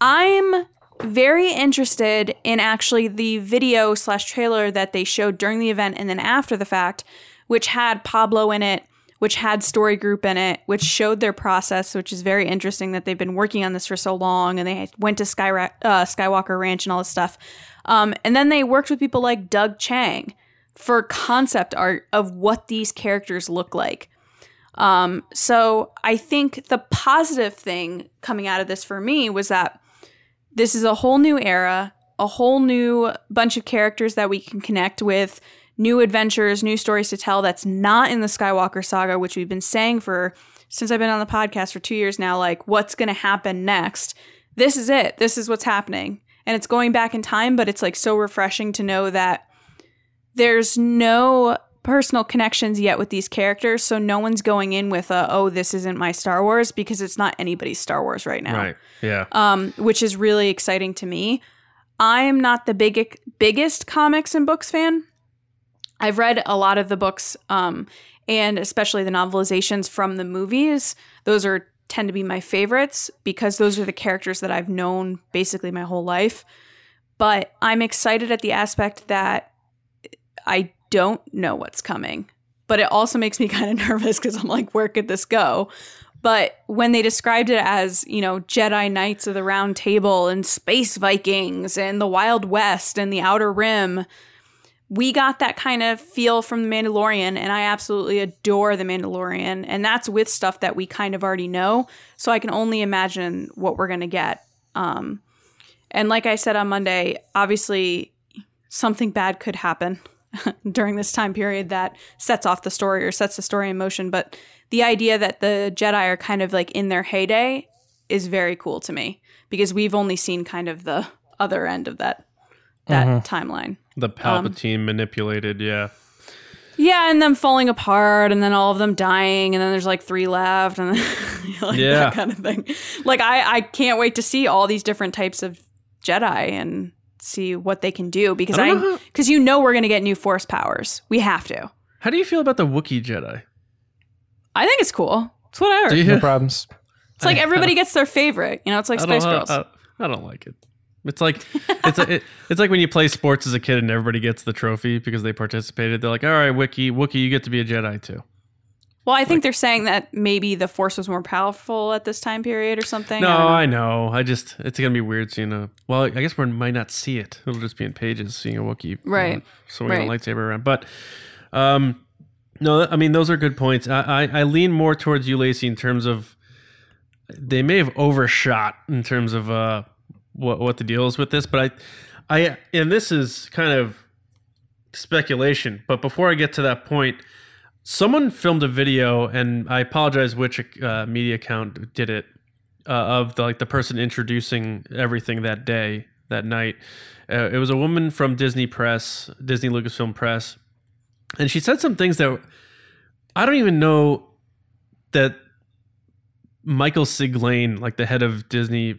I'm very interested in actually the video slash trailer that they showed during the event and then after the fact, which had Pablo in it, which had Story Group in it, which showed their process, which is very interesting that they've been working on this for so long and they went to Sky, uh, Skywalker Ranch and all this stuff. Um, and then they worked with people like Doug Chiang for concept art of what these characters look like. Um, so I think the positive thing coming out of this for me was that this is a whole new era, a whole new bunch of characters that we can connect with, new adventures, new stories to tell that's not in the Skywalker saga, which we've been saying for since I've been on the podcast for two years now, like what's going to happen next. this is it. This is what's happening. And it's going back in time, but it's like so refreshing to know that there's no personal connections yet with these characters. So no one's going in with a, oh, this isn't my Star Wars because it's not anybody's Star Wars right now. Right. Yeah. Um, which is really exciting to me. I am not the big, biggest comics and books fan. I've read a lot of the books, um, and especially the novelizations from the movies. Those are tend to be my favorites because those are the characters that I've known basically my whole life. But I'm excited at the aspect that I don't know what's coming. But it also makes me kind of nervous because I'm like, where could this go? But when they described it as, you know, Jedi Knights of the Round Table and Space Vikings and the Wild West and the Outer Rim, we got that kind of feel from The Mandalorian, and I absolutely adore The Mandalorian. And that's with stuff that we kind of already know. So I can only imagine what we're going to get. Um, and like I said on Monday, obviously something bad could happen during this time period that sets off the story or sets the story in motion. But the idea that the Jedi are kind of like in their heyday is very cool to me because we've only seen kind of the other end of that that mm-hmm. timeline. The um, Palpatine manipulated. Yeah. Yeah, and them falling apart, and then all of them dying, and then there's like three left, and like Yeah. that kind of thing. Like I, I can't wait to see all these different types of Jedi and see what they can do because I I, don't know how- because you know we're gonna get new Force powers. We have to. How do you feel about the Wookiee Jedi? I think it's cool. It's whatever. Do you? No problems. It's like everybody gets their favorite. You know, it's like I don't, Spice Girls. I, I- I don't like it. It's like it's a, it, it's like when you play sports as a kid and everybody gets the trophy because they participated. They're like, "All right, Wookiee, Wookie, you get to be a Jedi too." Well, I think they're saying that maybe the Force was more powerful at this time period or something. No, I know. I know. I just it's gonna be weird seeing a. Well, I guess we might not see it. It'll just be in pages seeing a Wookiee, Right. swinging a Right. lightsaber around. But, um, no, I mean those are good points. I I, I lean more towards you, Lacey, in terms of they may have overshot in terms of uh what what the deal is with this, but I I and this is kind of speculation. But before I get to that point, someone filmed a video, and I apologize which uh, media account did it uh, of the, like the person introducing everything that day, that night. Uh, it was a woman from Disney Press, Disney Lucasfilm Press, and she said some things that I don't even know that Michael Siglain, like the head of Disney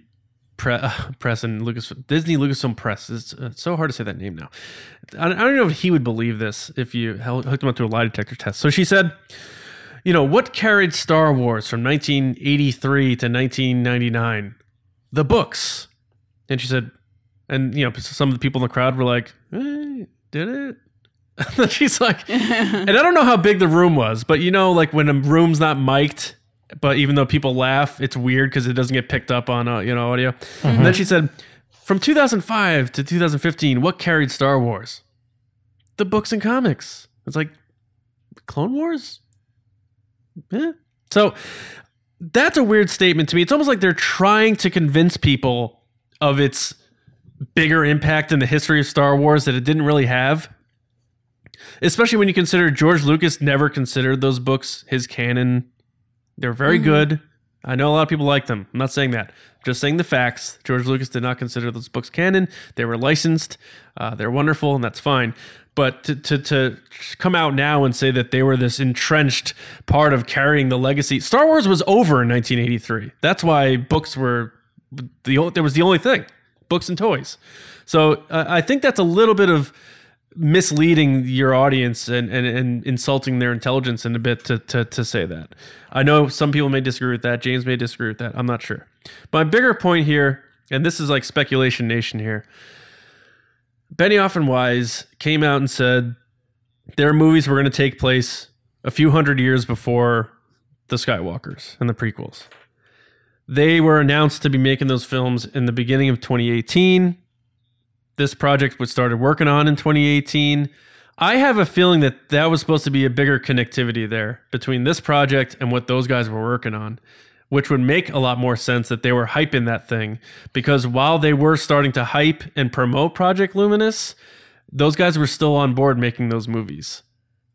Pre- uh, Press and Lucas Disney Lucasfilm Press, it's, uh, it's so hard to say that name now. I, I don't know if he would believe this if you hooked him up to a lie detector test. So she said, you know, what carried Star Wars from 1983 to 1999? The books. And she said, and you know, some of the people in the crowd were like, eh, did it? And she's like, and I don't know how big the room was, but you know, like when a room's not mic'd, but even though people laugh, it's weird because it doesn't get picked up on uh, you know audio. And then she said, from 2005 to 2015, what carried Star Wars? The books and comics. It's like Clone Wars. So that's a weird statement to me. It's almost like they're trying to convince people of its bigger impact in the history of Star Wars that it didn't really have. Especially when you consider George Lucas never considered those books his canon. They're very good. I know a lot of people like them. I'm not saying that. Just saying the facts. George Lucas did not consider those books canon. They were licensed. Uh, they're wonderful, and that's fine. But to, to to come out now and say that they were this entrenched part of carrying the legacy, Star Wars was over in 1983. That's why books were the only, there was the only thing, books and toys. So uh, I think that's a little bit of misleading your audience and, and, and insulting their intelligence in a bit to, to, to say that. I know some people may disagree with that. James may disagree with that. I'm not sure. My bigger point here, and this is like speculation nation here. Benioff and Weiss came out and said their movies were going to take place a few hundred years before the Skywalkers and the prequels. They were announced to be making those films in the beginning of 2018 this project was started working on in 2018. I have a feeling that that was supposed to be a bigger connectivity there between this project and what those guys were working on, which would make a lot more sense that they were hyping that thing because while they were starting to hype and promote Project Luminous, those guys were still on board making those movies.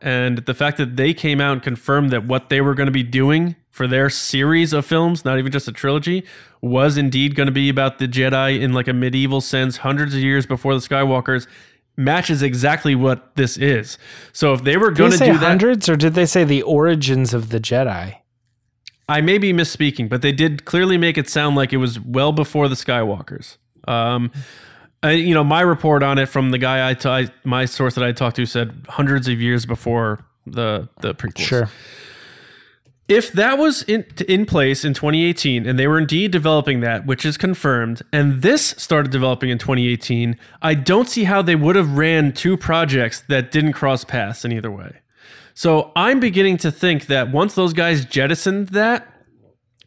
And the fact that they came out and confirmed that what they were going to be doing for their series of films, not even just a trilogy, was indeed going to be about the Jedi in like a medieval sense, hundreds of years before the Skywalkers, matches exactly what this is. So if they were going to do that, hundreds, or did they say the origins of the Jedi? I may be misspeaking, but they did clearly make it sound like it was well before the Skywalkers. Um, I, you know, my report on it from the guy I, t- I my source that I talked to said hundreds of years before the the prequels. Sure. If that was in in place in 2018 and they were indeed developing that, which is confirmed, and this started developing in 2018, I don't see how they would have ran two projects that didn't cross paths in either way. So I'm beginning to think that once those guys jettisoned that,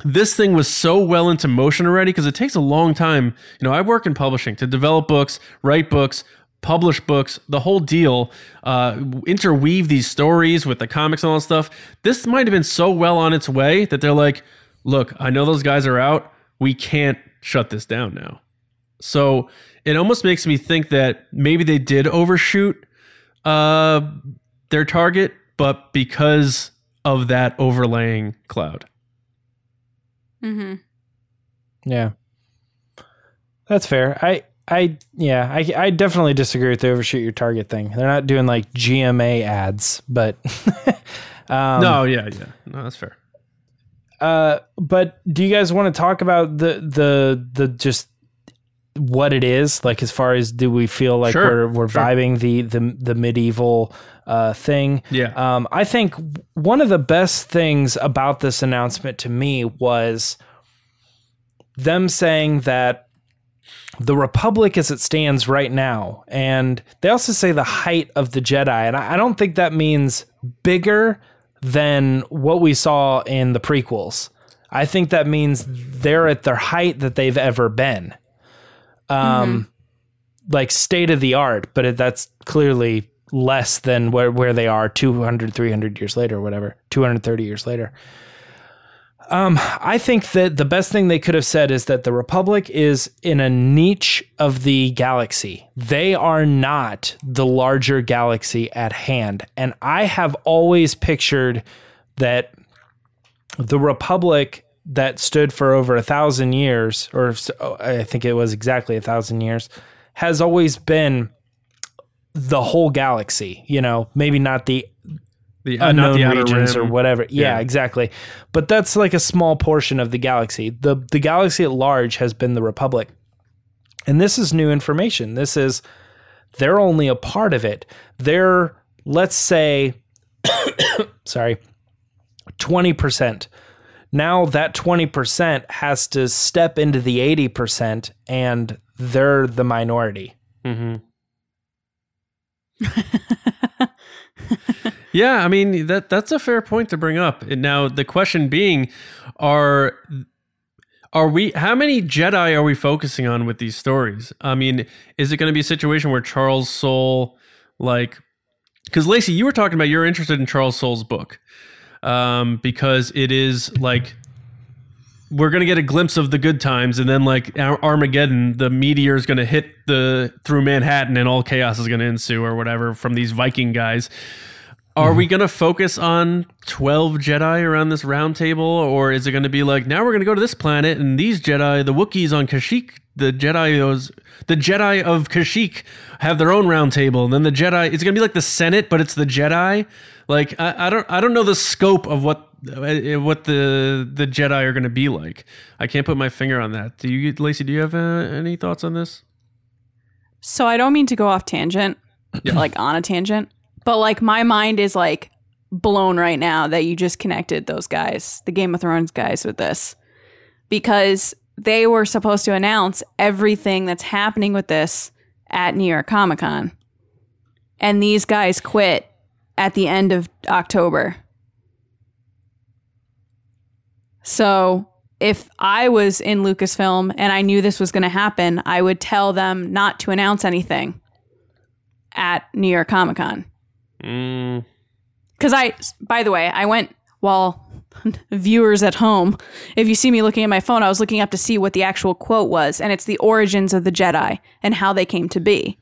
this thing was so well into motion already because it takes a long time. You know, I work in publishing to develop books, write books, publish books, the whole deal, uh, interweave these stories with the comics and all that stuff. This might have been so well on its way that they're like, look, I know those guys are out. We can't shut this down now. So it almost makes me think that maybe they did overshoot uh, their target, but because of that overlaying cloud. Mm-hmm. Yeah. That's fair. I I yeah, I I definitely disagree with the overshoot your target thing. They're not doing like GMA ads, but um, no, yeah, yeah. No, that's fair. Uh, but do you guys want to talk about the the the just what it is like as far as do we feel like Sure, we're we're sure. vibing the the the medieval uh thing Yeah. um i think one of the best things about this announcement to me was them saying that the republic as it stands right now and they also say the height of the jedi and i, don't think that means bigger than what we saw in the prequels. I think that means they're at their height that they've ever been. Um like state of the art but it, that's clearly less than where, where they are 200 300 years later or whatever 230 years later um, I think that the best thing they could have said is that the Republic is in a niche of the galaxy. They are not the larger galaxy at hand. And I have always pictured that the Republic that stood for over a thousand years, or I think it was exactly a thousand years, has always been the whole galaxy. You know, maybe not the The uh, not unknown the outer regions or whatever. Yeah, Yeah. exactly. But that's like a small portion of the galaxy. The the galaxy at large has been the Republic. And this is new information. This is they're only a part of it. They're let's say sorry, 20%. Now that 20% has to step into the 80% and they're the minority. Mhm. yeah, I mean that that's a fair point to bring up. And now the question being, are are we how many Jedi are we focusing on with these stories? I mean, is it going to be a situation where Charles Soule, like, because Lacey, you were talking about you're interested in Charles Soule's book, um, because it is like we're gonna get a glimpse of the good times, and then like Armageddon, the meteor is gonna hit the through Manhattan, and all chaos is gonna ensue, or whatever from these Viking guys. Are we gonna focus on twelve Jedi around this round table, or is it gonna be like now we're gonna go to this planet and these Jedi, the Wookiees on Kashyyyk, the Jedi those the Jedi of Kashyyyk have their own round table, and then the Jedi it's gonna be like the Senate, but it's the Jedi. Like I, I don't I don't know the scope of what uh, what the the Jedi are gonna be like. I can't put my finger on that. Do you, Lacey? Do you have uh, any thoughts on this? So I don't mean to go off tangent, like on a tangent, but like my mind is like blown right now that you just connected those guys, the Game of Thrones guys, with this because they were supposed to announce everything that's happening with this at New York Comic Con. And these guys quit at the end of October. So if I was in Lucasfilm and I knew this was going to happen, I would tell them not to announce anything at New York Comic Con. Mm, Because I, by the way, I went while viewers at home, if you see me looking at my phone, I was looking up to see what the actual quote was, and it's the origins of the Jedi and how they came to be.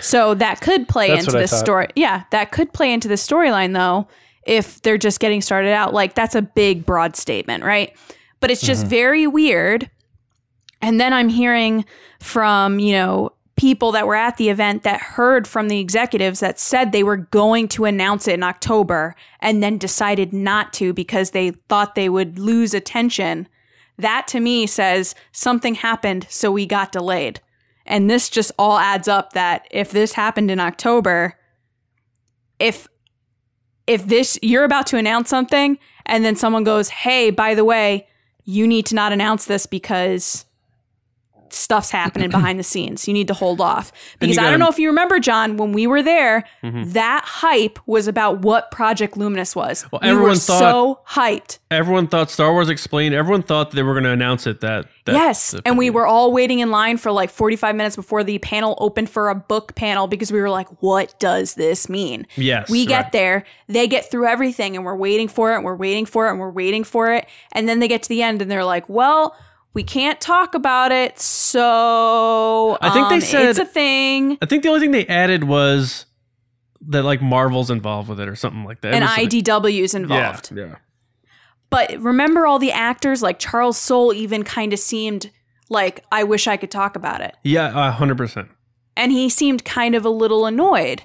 So that could play That's into this story. Yeah, that could play into the storyline though if they're just getting started out. Like that's a big broad statement, right? But it's Mm-hmm. just very weird. And then I'm hearing from, you know, people that were at the event that heard from the executives that said they were going to announce it in October and then decided not to because they thought they would lose attention. That to me says something happened, so we got delayed. And this just all adds up that if this happened in October, if if this you're about to announce something and then someone goes, "Hey, by the way, you need to not announce this because stuff's happening behind the scenes. You need to hold off." Because I don't know if you remember John when we were there, mm-hmm. that hype was about what Project Luminous was. Well, we everyone thought- so hyped. Everyone thought Star Wars explained. Everyone thought they were going to announce it. That, that yes, and we were all waiting in line for like 45 minutes before the panel opened for a book panel because we were like, what does this mean? Yes, We get right. there, they get through everything, and we're waiting for it, and we're waiting for it, and we're waiting for it. And then they get to the end, and they're like, well, we can't talk about it. So I think they um, said- it's a thing. I think the only thing they added was that like Marvel's involved with it or something like that. And IDW's involved. Yeah, yeah. But remember all the actors, like Charles Soule even kind of seemed like, I wish I could talk about it. Yeah, a hundred percent. and he seemed kind of a little annoyed,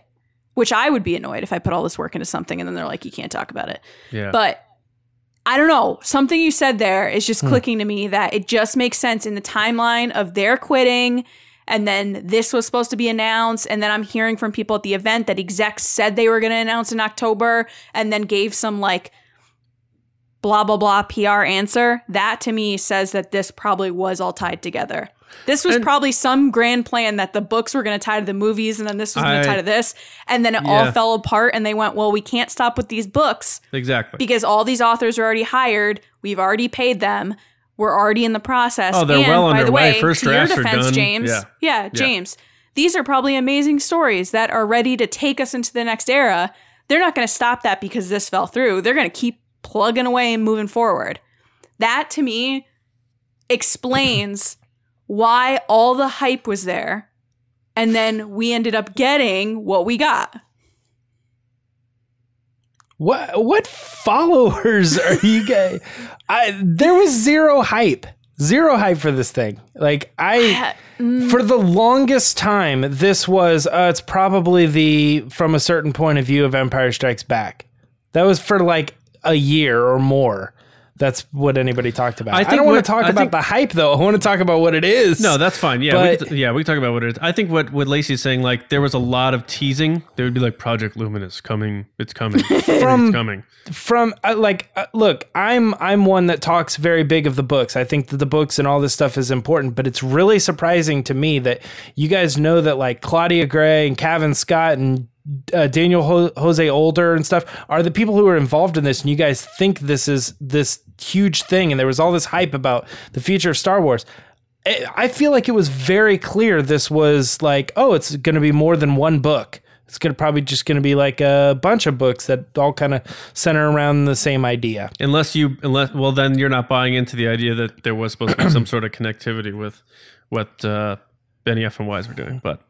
which I would be annoyed if I put all this work into something and then they're like, you can't talk about it. Yeah. But I don't know. Something you said there is Hmm. just clicking to me that it just makes sense in the timeline of their quitting. And then this was supposed to be announced. And then I'm hearing from people at the event that execs said they were going to announce in October and then gave some like blah, blah, blah PR answer. That to me says that this probably was all tied together. This was And- probably some grand plan that the books were going to tie to the movies and then this was going to tie to this. And then it all fell apart and they went, well, we can't stop with these books exactly. because all these authors are already hired. We've already paid them. We're already in the process. Oh, they're and, well by the underway. way, First to your defense, done. James. Yeah. James. These are probably amazing stories that are ready to take us into the next era. They're not going to stop that because this fell through. They're going to keep plugging away and moving forward. That to me explains why all the hype was there. And then we ended up getting what we got. What what followers are you guys? I there was zero hype. Zero hype for this thing. Like I for the longest time this was uh, it's probably the from a certain point of view of Empire Strikes Back. That was for like a year or more. That's what anybody talked about. I I, don't want to talk I about think- the hype though. I want to talk about what it is. No, that's fine. Yeah, we But- could, yeah, we can talk about what it is. I think what what Lacey's saying, like there was a lot of teasing. There would be like Project Luminous coming. It's coming. From- it's coming. from uh, like uh, look i'm i'm one that talks very big of the books i think that the books and all this stuff is important but it's really surprising to me that you guys know that like claudia gray and Cavan scott and uh, daniel Ho- jose older and stuff are the people who are involved in this and you guys think this is this huge thing and there was all this hype about the future of star wars I- I feel like it was very clear this was like, oh, it's going to be more than one book. It's going to probably just going to be like a bunch of books that all kind of center around the same idea. Unless you, unless well, then you're not buying into the idea that there was supposed to be some sort of connectivity with what uh, Benioff and Weiss were doing. But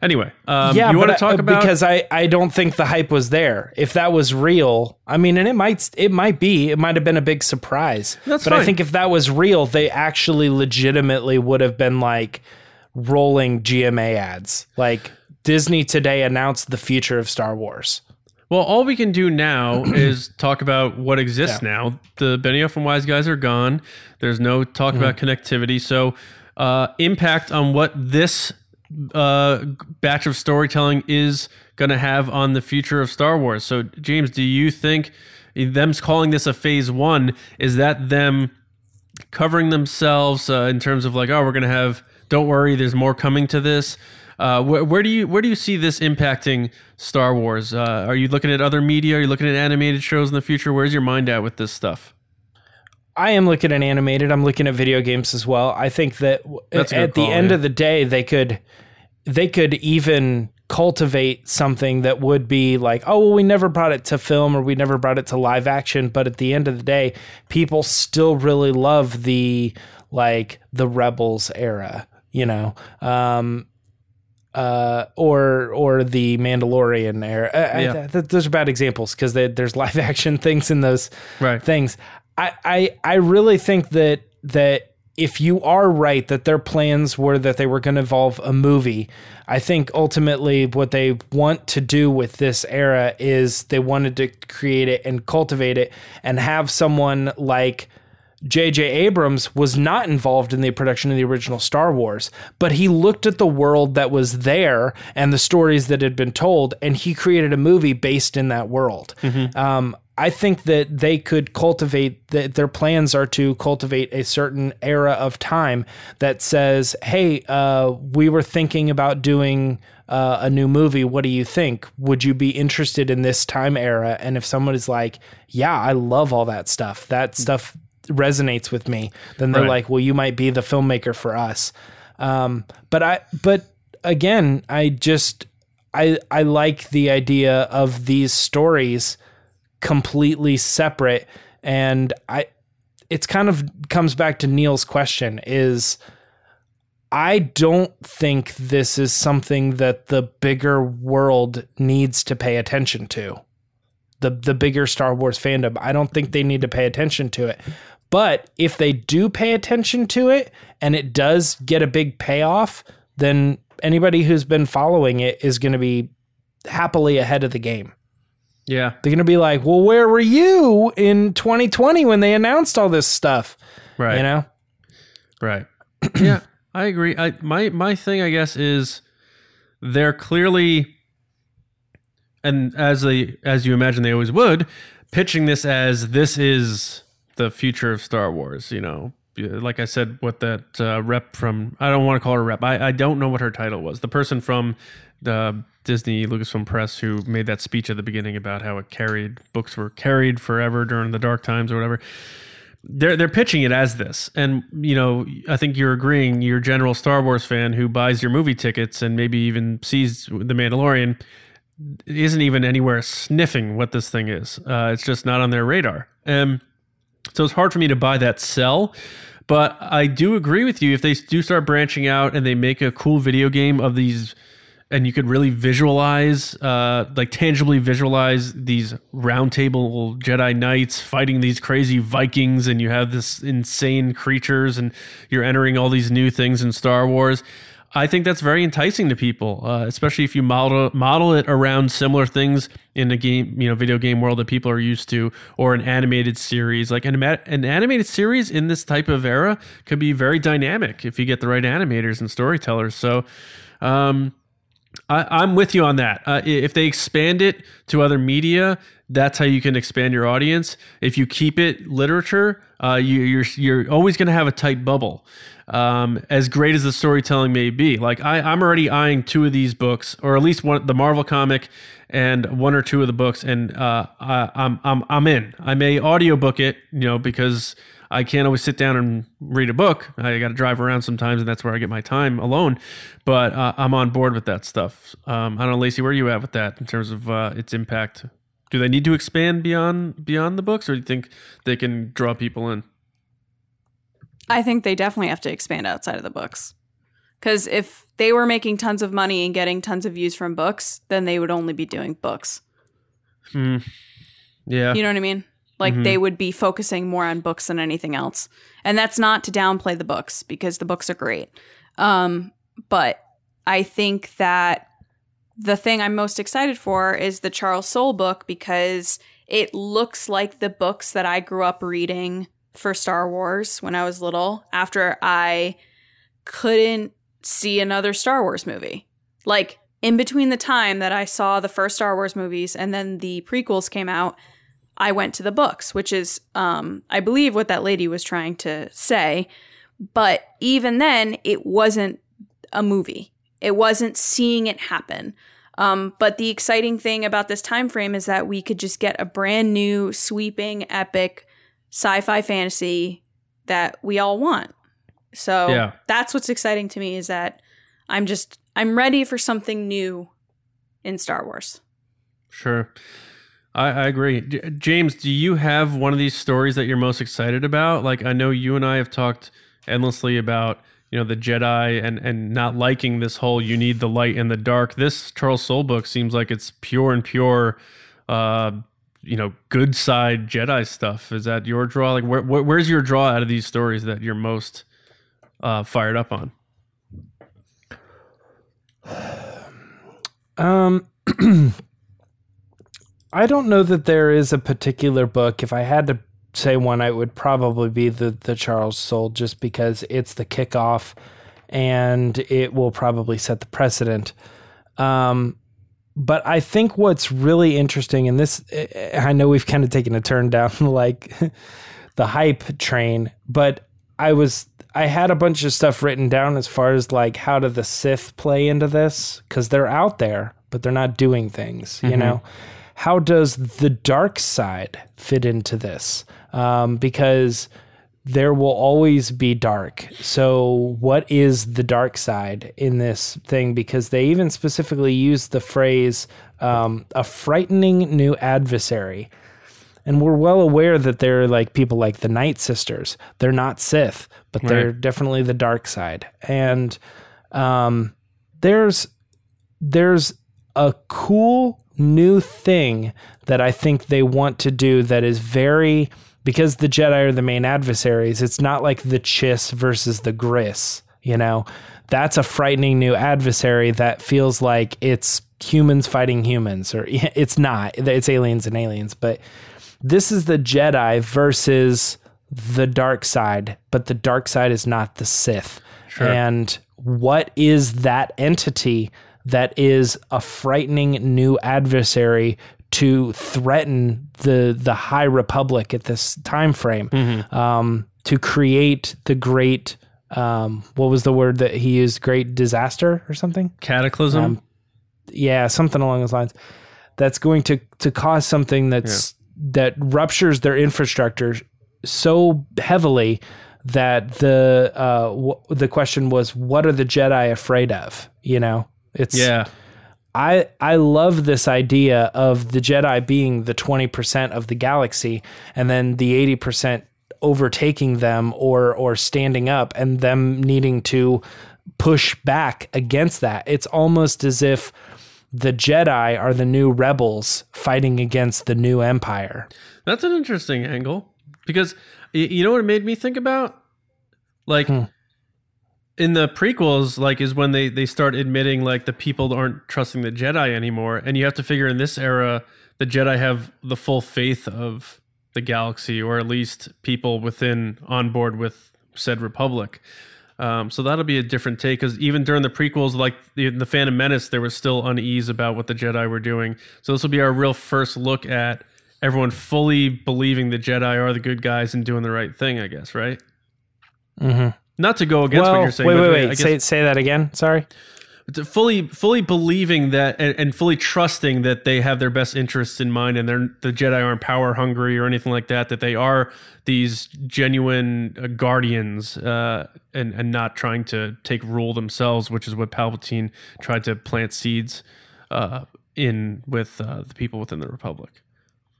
anyway, um, yeah, you want to talk I- about because I I don't think the hype was there. If that was real, I mean, and it might it might be, it might have been a big surprise. That's but I think if that was real, they actually legitimately would have been like rolling GMA ads, like. Disney today announced the future of Star Wars. Well, all we can do now is talk about what exists Yeah. now. The Benioff and Weiss guys are gone. There's no talk about Mm-hmm. connectivity. So, uh, impact on what this uh, batch of storytelling is going to have on the future of Star Wars. So, James, do you think them calling this a phase one is that them covering themselves uh, in terms of like, oh, we're going to have? Don't worry, there's more coming to this. Uh, where, where do you where do you see this impacting Star Wars? Uh, are you looking at other media? Are you looking at animated shows in the future? Where's your mind at with this stuff? I am looking at animated. I'm looking at video games as well. I think that at the call, end yeah. of the day, they could they could even cultivate something that would be like, oh, well, we never brought it to film or we never brought it to live action. But at the end of the day, people still really love the like the Rebels era. You know, um, uh, or or the Mandalorian era. I- I- Yeah. th- those are bad examples because there's live action things in those Right. things. I, I I really think that that if you are right that their plans were that they were going to involve a movie, I think ultimately what they want to do with this era is they wanted to create it and cultivate it and have someone like J.J. Abrams was not involved in the production of the original Star Wars, but he looked at the world that was there and the stories that had been told, and he created a movie based in that world. Um, I think that they could cultivate that their plans are to cultivate a certain era of time that says, "Hey, uh, we were thinking about doing." Uh, a new movie. What do you think? Would you be interested in this time era? And if someone is like, "Yeah, I love all that stuff. That stuff resonates with me," then they're Right. like, "Well, you might be the filmmaker for us." Um, but I, but again, I just, I, I like the idea of these stories completely separate, and I, it's kind of comes back to Neil's question is. I don't think this is something that the bigger world needs to pay attention to. The the bigger Star Wars fandom, I don't think they need to pay attention to it. But if they do pay attention to it and it does get a big payoff, then anybody who's been following it is going to be happily ahead of the game. Yeah. They're going to be like, "Well, where were you in 2020 when they announced all this stuff?" Right. You know? Right. yeah, I agree. I my my thing I guess is they're clearly and as they as you imagine they always would, pitching this as this is the future of Star Wars, you know. Like I said, what that uh, rep from, I don't want to call her rep. I, I don't know what her title was. The person from the Disney Lucasfilm Press who made that speech at the beginning about how it carried, books were carried forever during the dark times or whatever they're they're pitching it as this, and you know, I think you're agreeing. You're general Star Wars fan who buys your movie tickets and maybe even sees The Mandalorian, isn't even anywhere sniffing what this thing is. Uh, it's just not on their radar, and so it's hard for me to buy that sell. But I do agree with you if they do start branching out and they make a cool video game of these and you could really visualize, uh, like tangibly visualize these roundtable Jedi Knights fighting these crazy Vikings, and you have this insane creatures, and you're entering all these new things in Star Wars. I think that's very enticing to people, uh, especially if you model model it around similar things in a game, you know, video game world that people are used to, or an animated series. Like an, an animated series in this type of era could be very dynamic if you get the right animators and storytellers. So, um, I, I'm with you on that. Uh, if they expand it to other media, that's how you can expand your audience. If you keep it literature, uh, you, you're you're always going to have a tight bubble. Um, as great as the storytelling may be, like I, I'm already eyeing two of these books, or at least one, the Marvel comic, and one or two of the books, and uh, I, I'm I'm I'm in. I may audiobook it, you know, because I can't always sit down and read a book. I got to drive around sometimes, and that's where I get my time alone. But uh, I'm on board with that stuff. Um, I don't know, Lacey, where are you at with that in terms of uh, its impact? Do they need to expand beyond beyond the books, or do you think they can draw people in? I think they definitely have to expand outside of the books. Because if they were making tons of money and getting tons of views from books, then they would only be doing books. Hmm. Yeah. You know what I mean? Like Mhm. they would be focusing more on books than anything else. And that's not to downplay the books because the books are great. Um, but I think that the thing I'm most excited for is the Charles Soule book because it looks like the books that I grew up reading for Star Wars when I was little after I couldn't see another Star Wars movie. Like in between the time that I saw the first Star Wars movies and then the prequels came out, I went to the books, which is, um, I believe, what that lady was trying to say. But even then, it wasn't a movie. It wasn't seeing it happen. Um, but the exciting thing about this time frame is that we could just get a brand new, sweeping, epic sci-fi fantasy that we all want. So Yeah. that's what's exciting to me is that I'm just I'm ready for something new in Star Wars. Sure. I, I agree. J- James, do you have one of these stories that you're most excited about? Like, I know you and I have talked endlessly about you know the Jedi and and not liking this whole you need the light and the dark. This Charles Soule book seems like it's pure and pure, uh, you know, good side Jedi stuff. Is that your draw? Like, where, where where's your draw out of these stories that you're most uh, fired up on? Um, I don't know that there is a particular book. If I had to say one, it would probably be the the Charles Soule, just because it's the kickoff, and it will probably set the precedent. Um, but I think what's really interesting, and this, I know we've kind of taken a turn down like the hype train, but I was I had a bunch of stuff written down as far as like how do the Sith play into this because they're out there, but they're not doing things. You know, how does the dark side fit into this? Um, because there will always be dark. So, what is the dark side in this thing? Because they even specifically use the phrase um, a frightening new adversary. And we're well aware that they're like people like the Night Sisters. They're not Sith, but they're definitely the dark side. And um, there's there's a cool new thing that I think they want to do that is very because the Jedi are the main adversaries. It's not like the Chiss versus the Grysk. You know, that's a frightening new adversary that feels like it's humans fighting humans, or it's not. It's aliens and aliens, but this is the Jedi versus the dark side, but the dark side is not the Sith. Sure. And what is that entity that is a frightening new adversary to threaten the the High Republic at this time frame? Um, to create the great um, what was the word that he used? Great disaster or something? Cataclysm. Um, yeah, something along those lines. That's going to to cause something that's that ruptures their infrastructure so heavily that the uh w- the question was what are the Jedi afraid of? You know, it's yeah. I I love this idea of the Jedi being the 20% of the galaxy and then the 80% overtaking them or or standing up and them needing to push back against that. It's almost as if the Jedi are the new rebels fighting against the new empire. That's an interesting angle because you know what it made me think about? Like Hmm. In the prequels, like is when they they start admitting like the people aren't trusting the Jedi anymore, and you have to figure in this era the Jedi have the full faith of the galaxy, or at least people within on board with said Republic. Um, so that'll be a different take because even during the prequels, like the, the Phantom Menace, there was still unease about what the Jedi were doing. So this will be our real first look at everyone fully believing the Jedi are the good guys and doing the right thing. I guess, right? Mm Mhm. Not to go against what you're saying. wait, but wait, wait. Say say that again. Sorry. fully fully believing that and, and fully trusting that they have their best interests in mind and they're the Jedi aren't power hungry or anything like that that they are these genuine uh, guardians uh, and and not trying to take rule themselves which is what Palpatine tried to plant seeds uh, in with uh, the people within the Republic.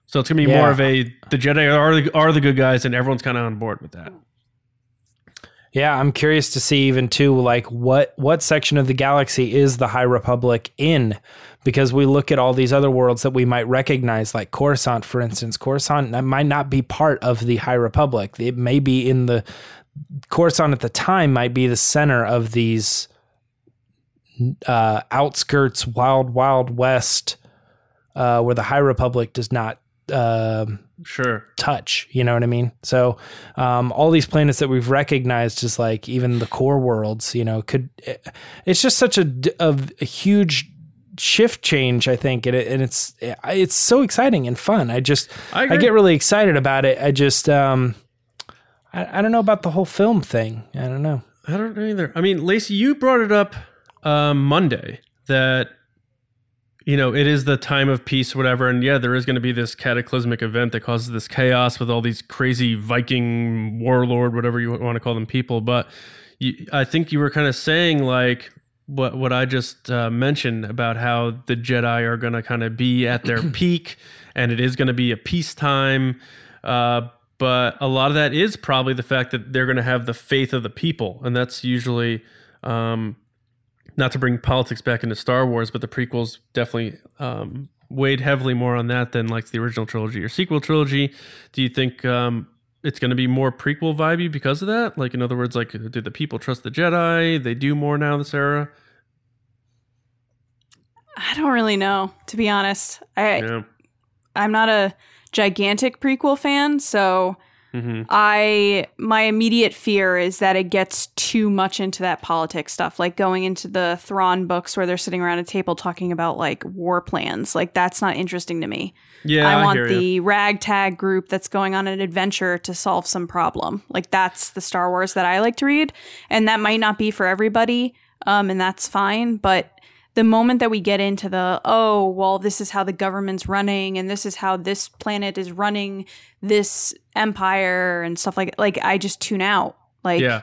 So it's gonna be Yeah. more of a the Jedi are the, are the good guys and everyone's kind of on board with that. Yeah, I'm curious to see even too like what what section of the galaxy is the High Republic in because we look at all these other worlds that we might recognize like Coruscant for instance. Coruscant might not be part of the High Republic. It may be in the Coruscant at the time might be the center of these uh outskirts wild wild west uh where the High Republic does not um Sure. touch. You know what I mean? So, um, all these planets that we've recognized, just like even the core worlds, you know, could it's just such a a huge shift change, I think, and, it, and it's it's so exciting and fun. I just I I, get really excited about it. I just um, I, I don't know about the whole film thing. I don't know. I don't know either. I mean, Lacey, you brought it up um, Monday that you know it is the time of peace, whatever, and yeah, there is going to be this cataclysmic event that causes this chaos with all these crazy Viking warlord, whatever you want to call them, people. But you, I think you were kind of saying like what what I just uh, mentioned about how the Jedi are going to kind of be at their peak, and it is going to be a peacetime. Uh, but a lot of that is probably the fact that they're going to have the faith of the people, and that's usually um, not to bring politics back into Star Wars, but the prequels definitely um, weighed heavily more on that than like the original trilogy or sequel trilogy. Do you think um, it's going to be more prequel vibey because of that? Like, in other words, like, do the people trust the Jedi? They do more now this era. I don't really know, to be honest. I Yeah. I'm not a gigantic prequel fan, so hmm I my immediate fear is that it gets too much into that politics stuff, like going into the Thrawn books where they're sitting around a table talking about like war plans. Like that's not interesting to me. Yeah, I want hear the ya. ragtag group that's going on an adventure to solve some problem. Like that's the Star Wars that I like to read, and that might not be for everybody, um, and that's fine. But the moment that we get into the oh well, this is how the government's running, and this is how this planet is running this empire and stuff like like I just tune out. Like Yeah.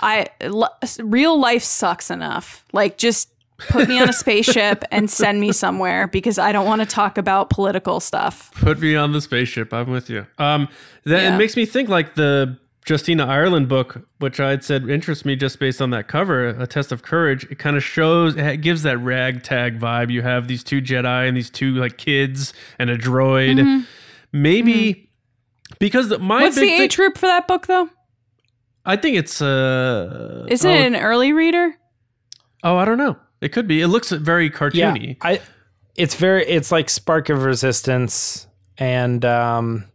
I l- real life sucks enough. Like just put me on a spaceship and send me somewhere because I don't want to talk about political stuff. Put me on the spaceship. I'm with you. Um, that Yeah. it makes me think like the Justina Ireland book, which I had said interests me just based on that cover, A Test of Courage. It kind of shows, it gives that ragtag vibe. You have these two Jedi and these two like kids and a droid. Maybe because the, my Mm-hmm. What's big the thing- age group for that book though? I think it's uh. Isn't oh, it an early reader? Oh, I don't know. It could be. It looks very Yeah, cartoony. I. It's very. It's like Spark of Resistance and um,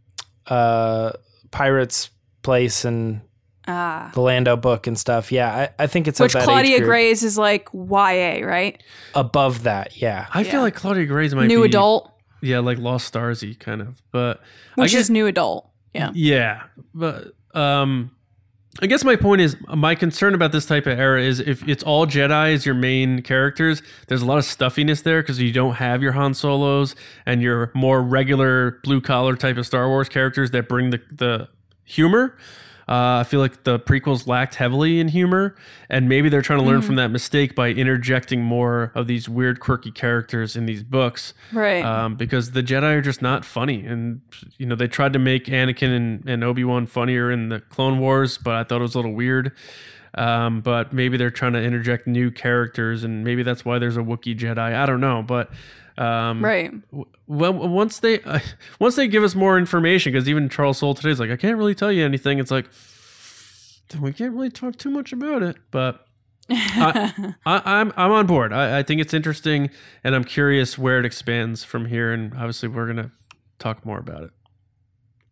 uh, Pirates Place and Ah. the Lando book and stuff. Yeah, I, I think it's of Which that age Claudia group. Gray's is like YA, right? above that. Yeah, I feel like Claudia Gray's might New be adult, Yeah, like Lost Starsy kind of. But I which guess- is new adult. Yeah. Yeah, but um, I guess my point is my concern about this type of era is if it's all Jedi as your main characters, there's a lot of stuffiness there because you don't have your Han Solos and your more regular blue collar type of Star Wars characters that bring the the humor. Uh, I feel like the prequels lacked heavily in humor, and maybe they're trying to learn from that mistake by interjecting more of these weird, quirky characters in these books Right. um, because the Jedi are just not funny. And you know they tried to make Anakin and, and Obi Wan funnier in the Clone Wars, but I thought it was a little weird. Um, but maybe they're trying to interject new characters, and maybe that's why there's a Wookiee Jedi. I don't know, but um, right. w- well, once they uh, once they give us more information, because even Charles Soule today is like, I can't really tell you anything. It's like then we can't really talk too much about it, but. I, I, I'm I'm on board. I, I think it's interesting, and I'm curious where it expands from here. And obviously, we're gonna talk more about it.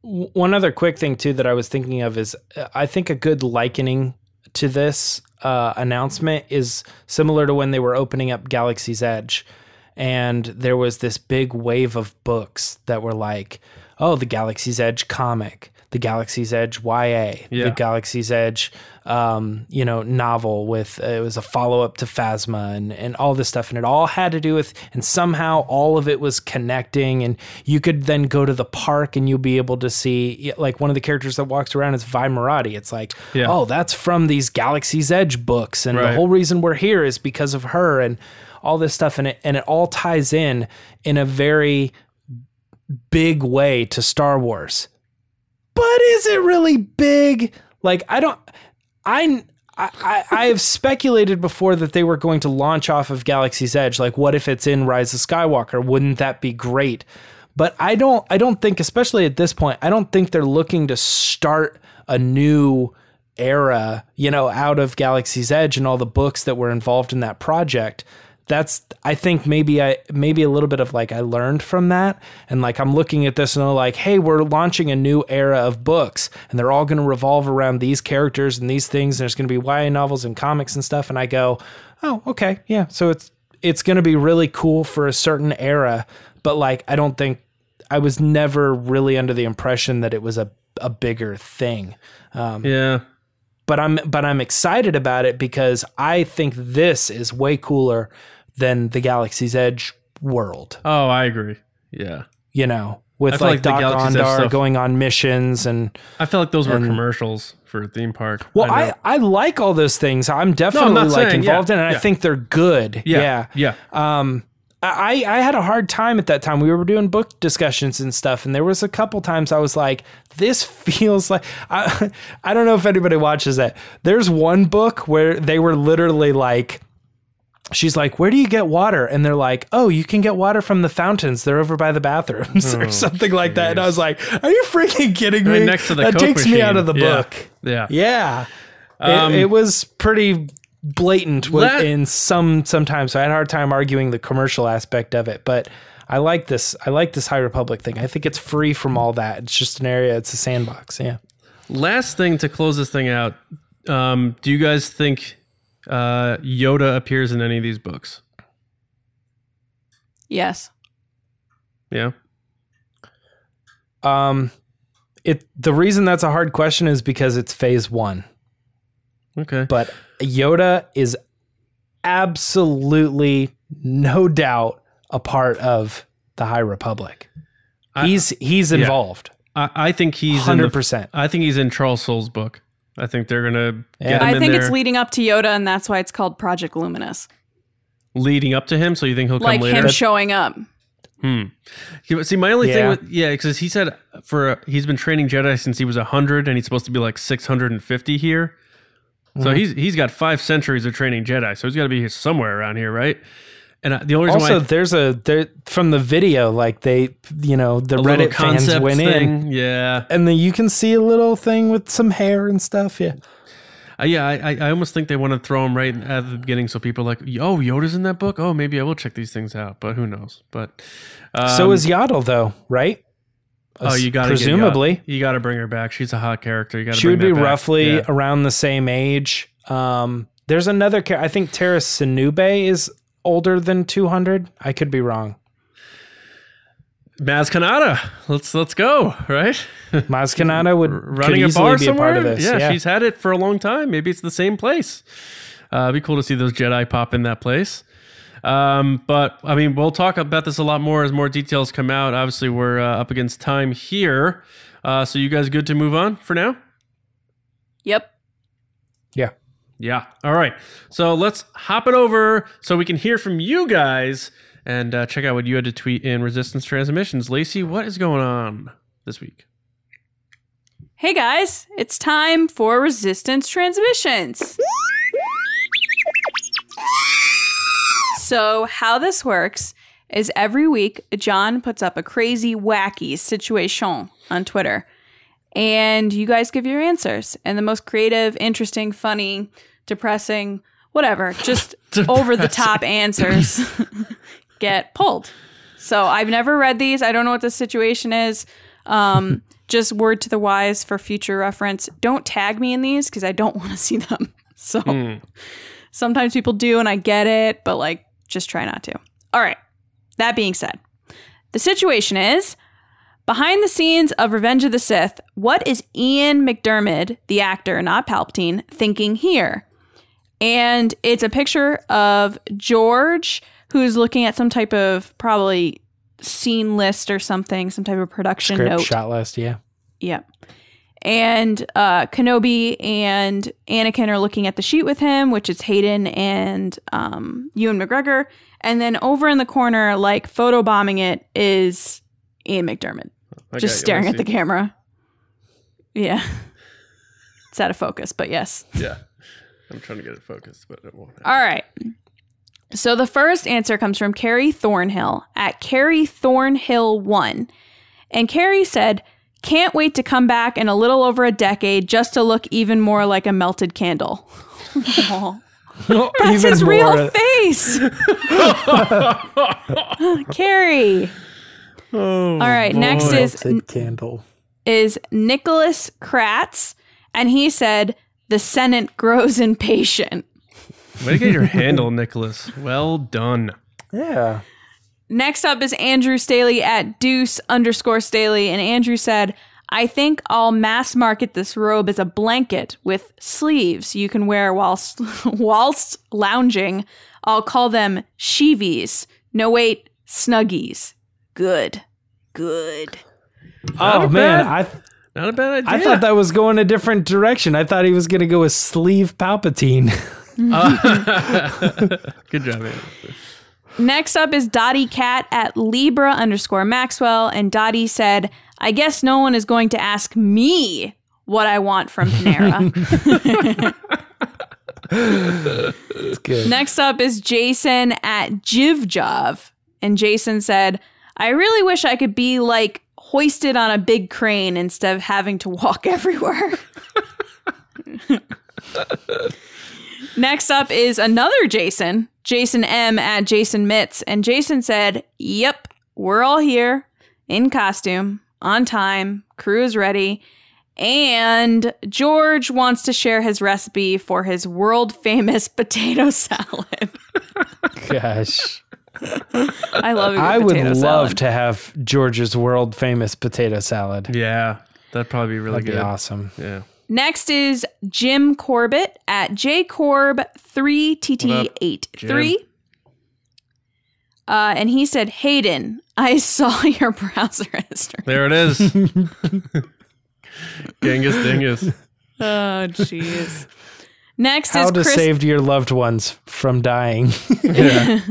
One other quick thing too that I was thinking of is uh, I think a good likening to this uh, announcement is similar to when they were opening up Galaxy's Edge, and there was this big wave of books that were like, oh, the Galaxy's Edge comic, the Galaxy's Edge YA, Yeah. the Galaxy's Edge, um, you know, novel with uh, it was a follow up to Phasma and and all this stuff, and it all had to do with, and somehow all of it was connecting, and you could then go to the park and you'll be able to see like one of the characters that walks around is Vi Moradi. It's like, Yeah. oh, that's from these Galaxy's Edge books, and the whole reason we're here is because of her, and all this stuff, and it and it all ties in in a very big way to Star Wars. But is it really big? Like I don't I I, I have speculated before that they were going to launch off of Galaxy's Edge. Like, what if it's in Rise of Skywalker? Wouldn't that be great? But I don't I don't think, especially at this point, I don't think they're looking to start a new era, you know, out of Galaxy's Edge and all the books that were involved in that project. That's I think maybe I maybe a little bit of like I learned from that and like I'm looking at this and I'm like, hey, we're launching a new era of books and they're all going to revolve around these characters and these things. And there's going to be YA novels and comics and stuff. And I go, oh, okay, yeah. So it's it's going to be really cool for a certain era, but like I don't think I was never really under the impression that it was a a bigger thing. Um, Yeah, but I'm but I'm excited about it because I think this is way cooler than the Galaxy's Edge world. Oh, I agree. Yeah. You know, with like, like Dok-Ondar going on missions and I feel like those were commercials for a theme park. well, know. I, I like all those things. I'm definitely not like saying, involved yeah, in it. yeah. I think they're good. yeah, yeah. Um, I, I had a hard time at that time. We were doing book discussions and stuff, and there was a couple times I was like, "This feels like." I, I don't know if anybody watches that. There's one book where they were literally like, "She's like, where do you get water?" And they're like, "Oh, you can get water from the fountains. They're over by the bathrooms or something like that." And I was like, "Are you freaking kidding me?" Right next to the that takes me out of the Yeah. book. Yeah. Yeah. Um, it, it was pretty blatant with, Let- in some sometimes. So I had a hard time arguing the commercial aspect of it, but I like this. I like this High Republic thing. I think it's free from all that. It's just an area. It's a sandbox. Yeah. Last thing to close this thing out. Um, do you guys think uh, Yoda appears in any of these books? Yes. Yeah. Um, it the reason that's a hard question is because it's Phase One, Okay. but Yoda is absolutely no doubt a part of the High Republic. I- He's he's yeah. involved. I, I think he's Hundred percent. I think he's in Charles Soule's book. I think they're gonna Yeah. get him I in think there it's leading up to Yoda, and that's why it's called Project Luminous. leading up to him. So you think he'll come Like later? him showing up. Hmm. See, my only thing Yeah. with yeah, because he said for he's been training Jedi since he was hundred, and he's supposed to be like six hundred and fifty here. Mm-hmm. So he's he's got five centuries of training Jedi, so he's got to be somewhere around here, right? And uh, the only reason Also, why there's a there from the video, like they, you know, the Reddit fans went in, yeah, and then you can see a little thing with some hair and stuff. Yeah, uh, yeah. I, I I almost think they want to throw him right at the beginning, so people are like, oh, Yoda's in that book. Oh, maybe I will check these things out, but who knows? But um, so is Yaddle though, right? oh, you got presumably you got to bring her back. She's a hot character. You got to. she would be back. roughly Yeah. around the same age. Um, there's another character. I think Tera Sinube is older than 200. I could be wrong. Maz Kanata. Let's let's go, right? Maz Kanata would running could a easily bar be somewhere. a part of this. Yeah, she's had it for a long time. Maybe it's the same place. Uh, it'd be cool to see those Jedi pop in that place. Um, but I mean, we'll talk about this a lot more as more details come out. Obviously, we're uh, up against time here. Uh, so you guys good to move on for now? Yep. yeah. Yeah. All right. So let's hop it over so we can hear from you guys and uh, check out what you had to tweet in Resistance Transmissions. Lacey, what is going on this week? Hey guys, it's time for Resistance Transmissions. So, how this works is every week, John puts up a crazy, wacky situation on Twitter. And you guys give your answers. And the most creative, interesting, funny, depressing, whatever, just over the top answers get pulled. So I've never read these. I don't know what the situation is. Um, just word to the wise for future reference. Don't tag me in these because I don't want to see them. So sometimes people do, and I get it, but like, just try not to. All right. That being said, the situation is behind the scenes of Revenge of the Sith, what is Ian McDiarmid, the actor, not Palpatine, thinking here? And it's a picture of George, who's looking at some type of probably scene list or something, some type of production Script note. shot list. Yeah. Yep. And uh, Kenobi and Anakin are looking at the sheet with him, which is Hayden and um, Ewan McGregor. And then over in the corner, like photobombing it, is Ian McDiarmid, I just staring at the camera. Yeah. It's out of focus, but yes. Yeah. I'm trying to get it focused, but it won't. happen. All right. So the first answer comes from Carrie Thornhill at Carrie Thornhill1. And Carrie said, Can't wait to come back in a little over a decade just to look even more like a melted candle. Aw. That's his real face. Carrie. Oh, All right, next is Melted candle. is Nicholas Kratz, and he said the Senate grows impatient. Way to get your handle, Nicholas. Well done. Yeah. Next up is Andrew Staley at Deuce underscore Staley. And Andrew said, I think I'll mass market this robe as a blanket with sleeves you can wear whilst whilst lounging. I'll call them sheevies. No wait, snuggies. Good. Good. Oh a man, bad- I Not a bad idea. I thought that was going a different direction. I thought he was going to go with sleeve Palpatine. Good job, man. Next up is Dottie Cat at Libra underscore Maxwell. And Dottie said, I guess no one is going to ask me what I want from Panera. It's good. Next up is Jason at Jivjov. And Jason said, I really wish I could be like hoisted on a big crane instead of having to walk everywhere. Next up is another Jason, Jason M at Jason Mitz. And Jason said, Yep, we're all here in costume, on time, crew is ready. And George wants to share his recipe for his world famous potato salad. Gosh. I love a good I would potato love salad. to have George's world famous potato salad. Yeah, that'd probably be really That'd be good. awesome. Yeah. Next is Jim Corbett at jcorb3tt83. Uh, and he said, Hayden, I saw your browser history. There it is. Genghis Dingus. Oh, jeez. Next How is How to Chris. save your loved ones from dying. Yeah.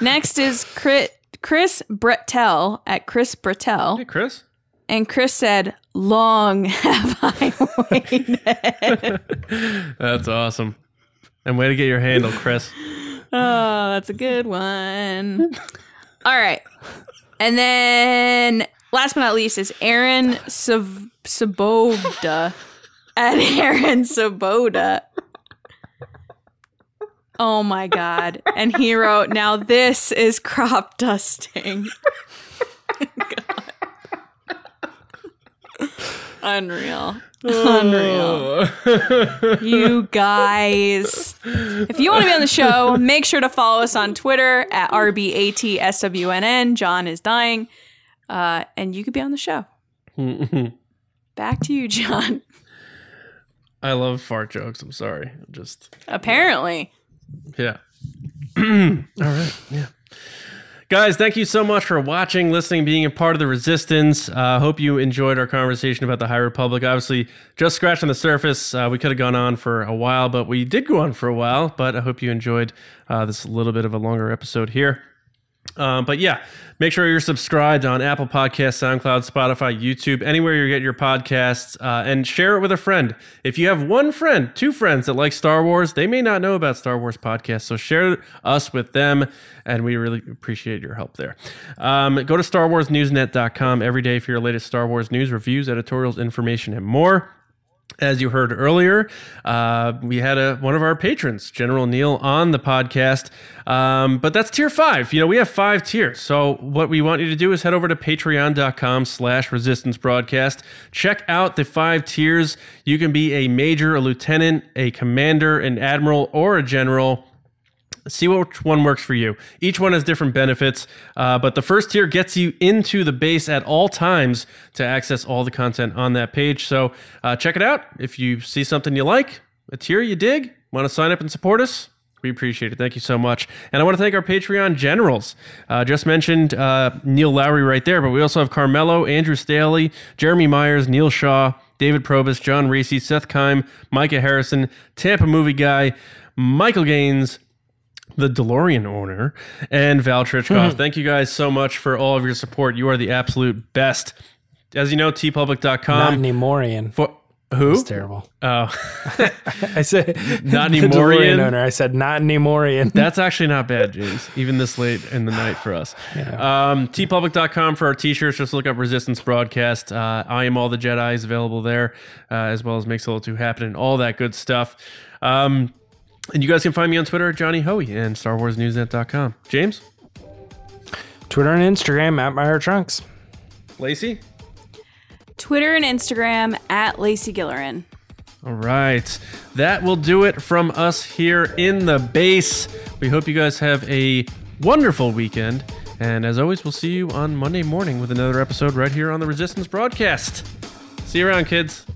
Next is Chris, Chris Brettel at Chris Brettel. Hey, Chris. And Chris said, Long have I waited. That's awesome. And way to get your handle, Chris. Oh, that's a good one. All right. And then last but not least is Aaron Sab- Saboda. At Aaron Saboda. Oh my God. And he wrote, Now this is crop dusting. Unreal. Unreal. You guys. If you want to be on the show, make sure to follow us on Twitter at RBATSWNN. John is dying. Uh, and you could be on the show. Back to you, John. I love fart jokes. I'm sorry. Just Apparently. Yeah. All right. Yeah. Guys, thank you so much for watching, listening, being a part of the resistance. I uh, hope you enjoyed our conversation about the High Republic. Obviously, just scratching the surface. Uh, we could have gone on for a while, but we did go on for a while. But I hope you enjoyed uh, this little bit of a longer episode here. Um, but yeah, make sure you're subscribed on Apple Podcasts, SoundCloud, Spotify, YouTube, anywhere you get your podcasts, uh, and share it with a friend. If you have one friend, two friends that like Star Wars, they may not know about Star Wars podcasts, so share us with them, and we really appreciate your help there. Um, go to StarWarsNewsNet.com every day for your latest Star Wars news, reviews, editorials, information, and more. As you heard earlier, uh, we had a one of our patrons, General Neil, on the podcast. Um, but that's tier five. You know, we have five tiers. So what we want you to do is head over to patreon.com slash resistance broadcast. Check out the five tiers. You can be a major, a lieutenant, a commander, an admiral, or a general see which one works for you. Each one has different benefits, uh, but the first tier gets you into the base at all times to access all the content on that page. So uh, check it out. If you see something you like, a tier you dig, want to sign up and support us, we appreciate it. Thank you so much. And I want to thank our Patreon generals. Uh, just mentioned uh, Neil Lowry right there, but we also have Carmelo, Andrew Staley, Jeremy Myers, Neil Shaw, David Probus, John Racy, Seth Kime, Micah Harrison, Tampa Movie Guy, Michael Gaines, the DeLorean owner, and Val Trichkoff. Thank you guys so much for all of your support. You are the absolute best. As you know, Not teepublic.com. Nemorian. For, who? It's terrible. Oh, I said Not Nemorian? Owner. I said not Nemorian. that's actually not bad, James, even this late in the night for us. Um, teepublic.com for our t shirts. Just look up Resistance Broadcast. Uh, I Am All the Jedi is available there, uh, as well as Makes a Little Too Happen and all that good stuff. Um, and you guys can find me on Twitter at Johnny Hoey and StarWarsNewsNet.com. James? Twitter and Instagram at Meyer Trunks. Lacey? Twitter and Instagram at Lacey Gillerin. All right. That will do it from us here in the base. We hope you guys have a wonderful weekend. And as always, we'll see you on Monday morning with another episode right here on the Resistance broadcast. See you around, kids.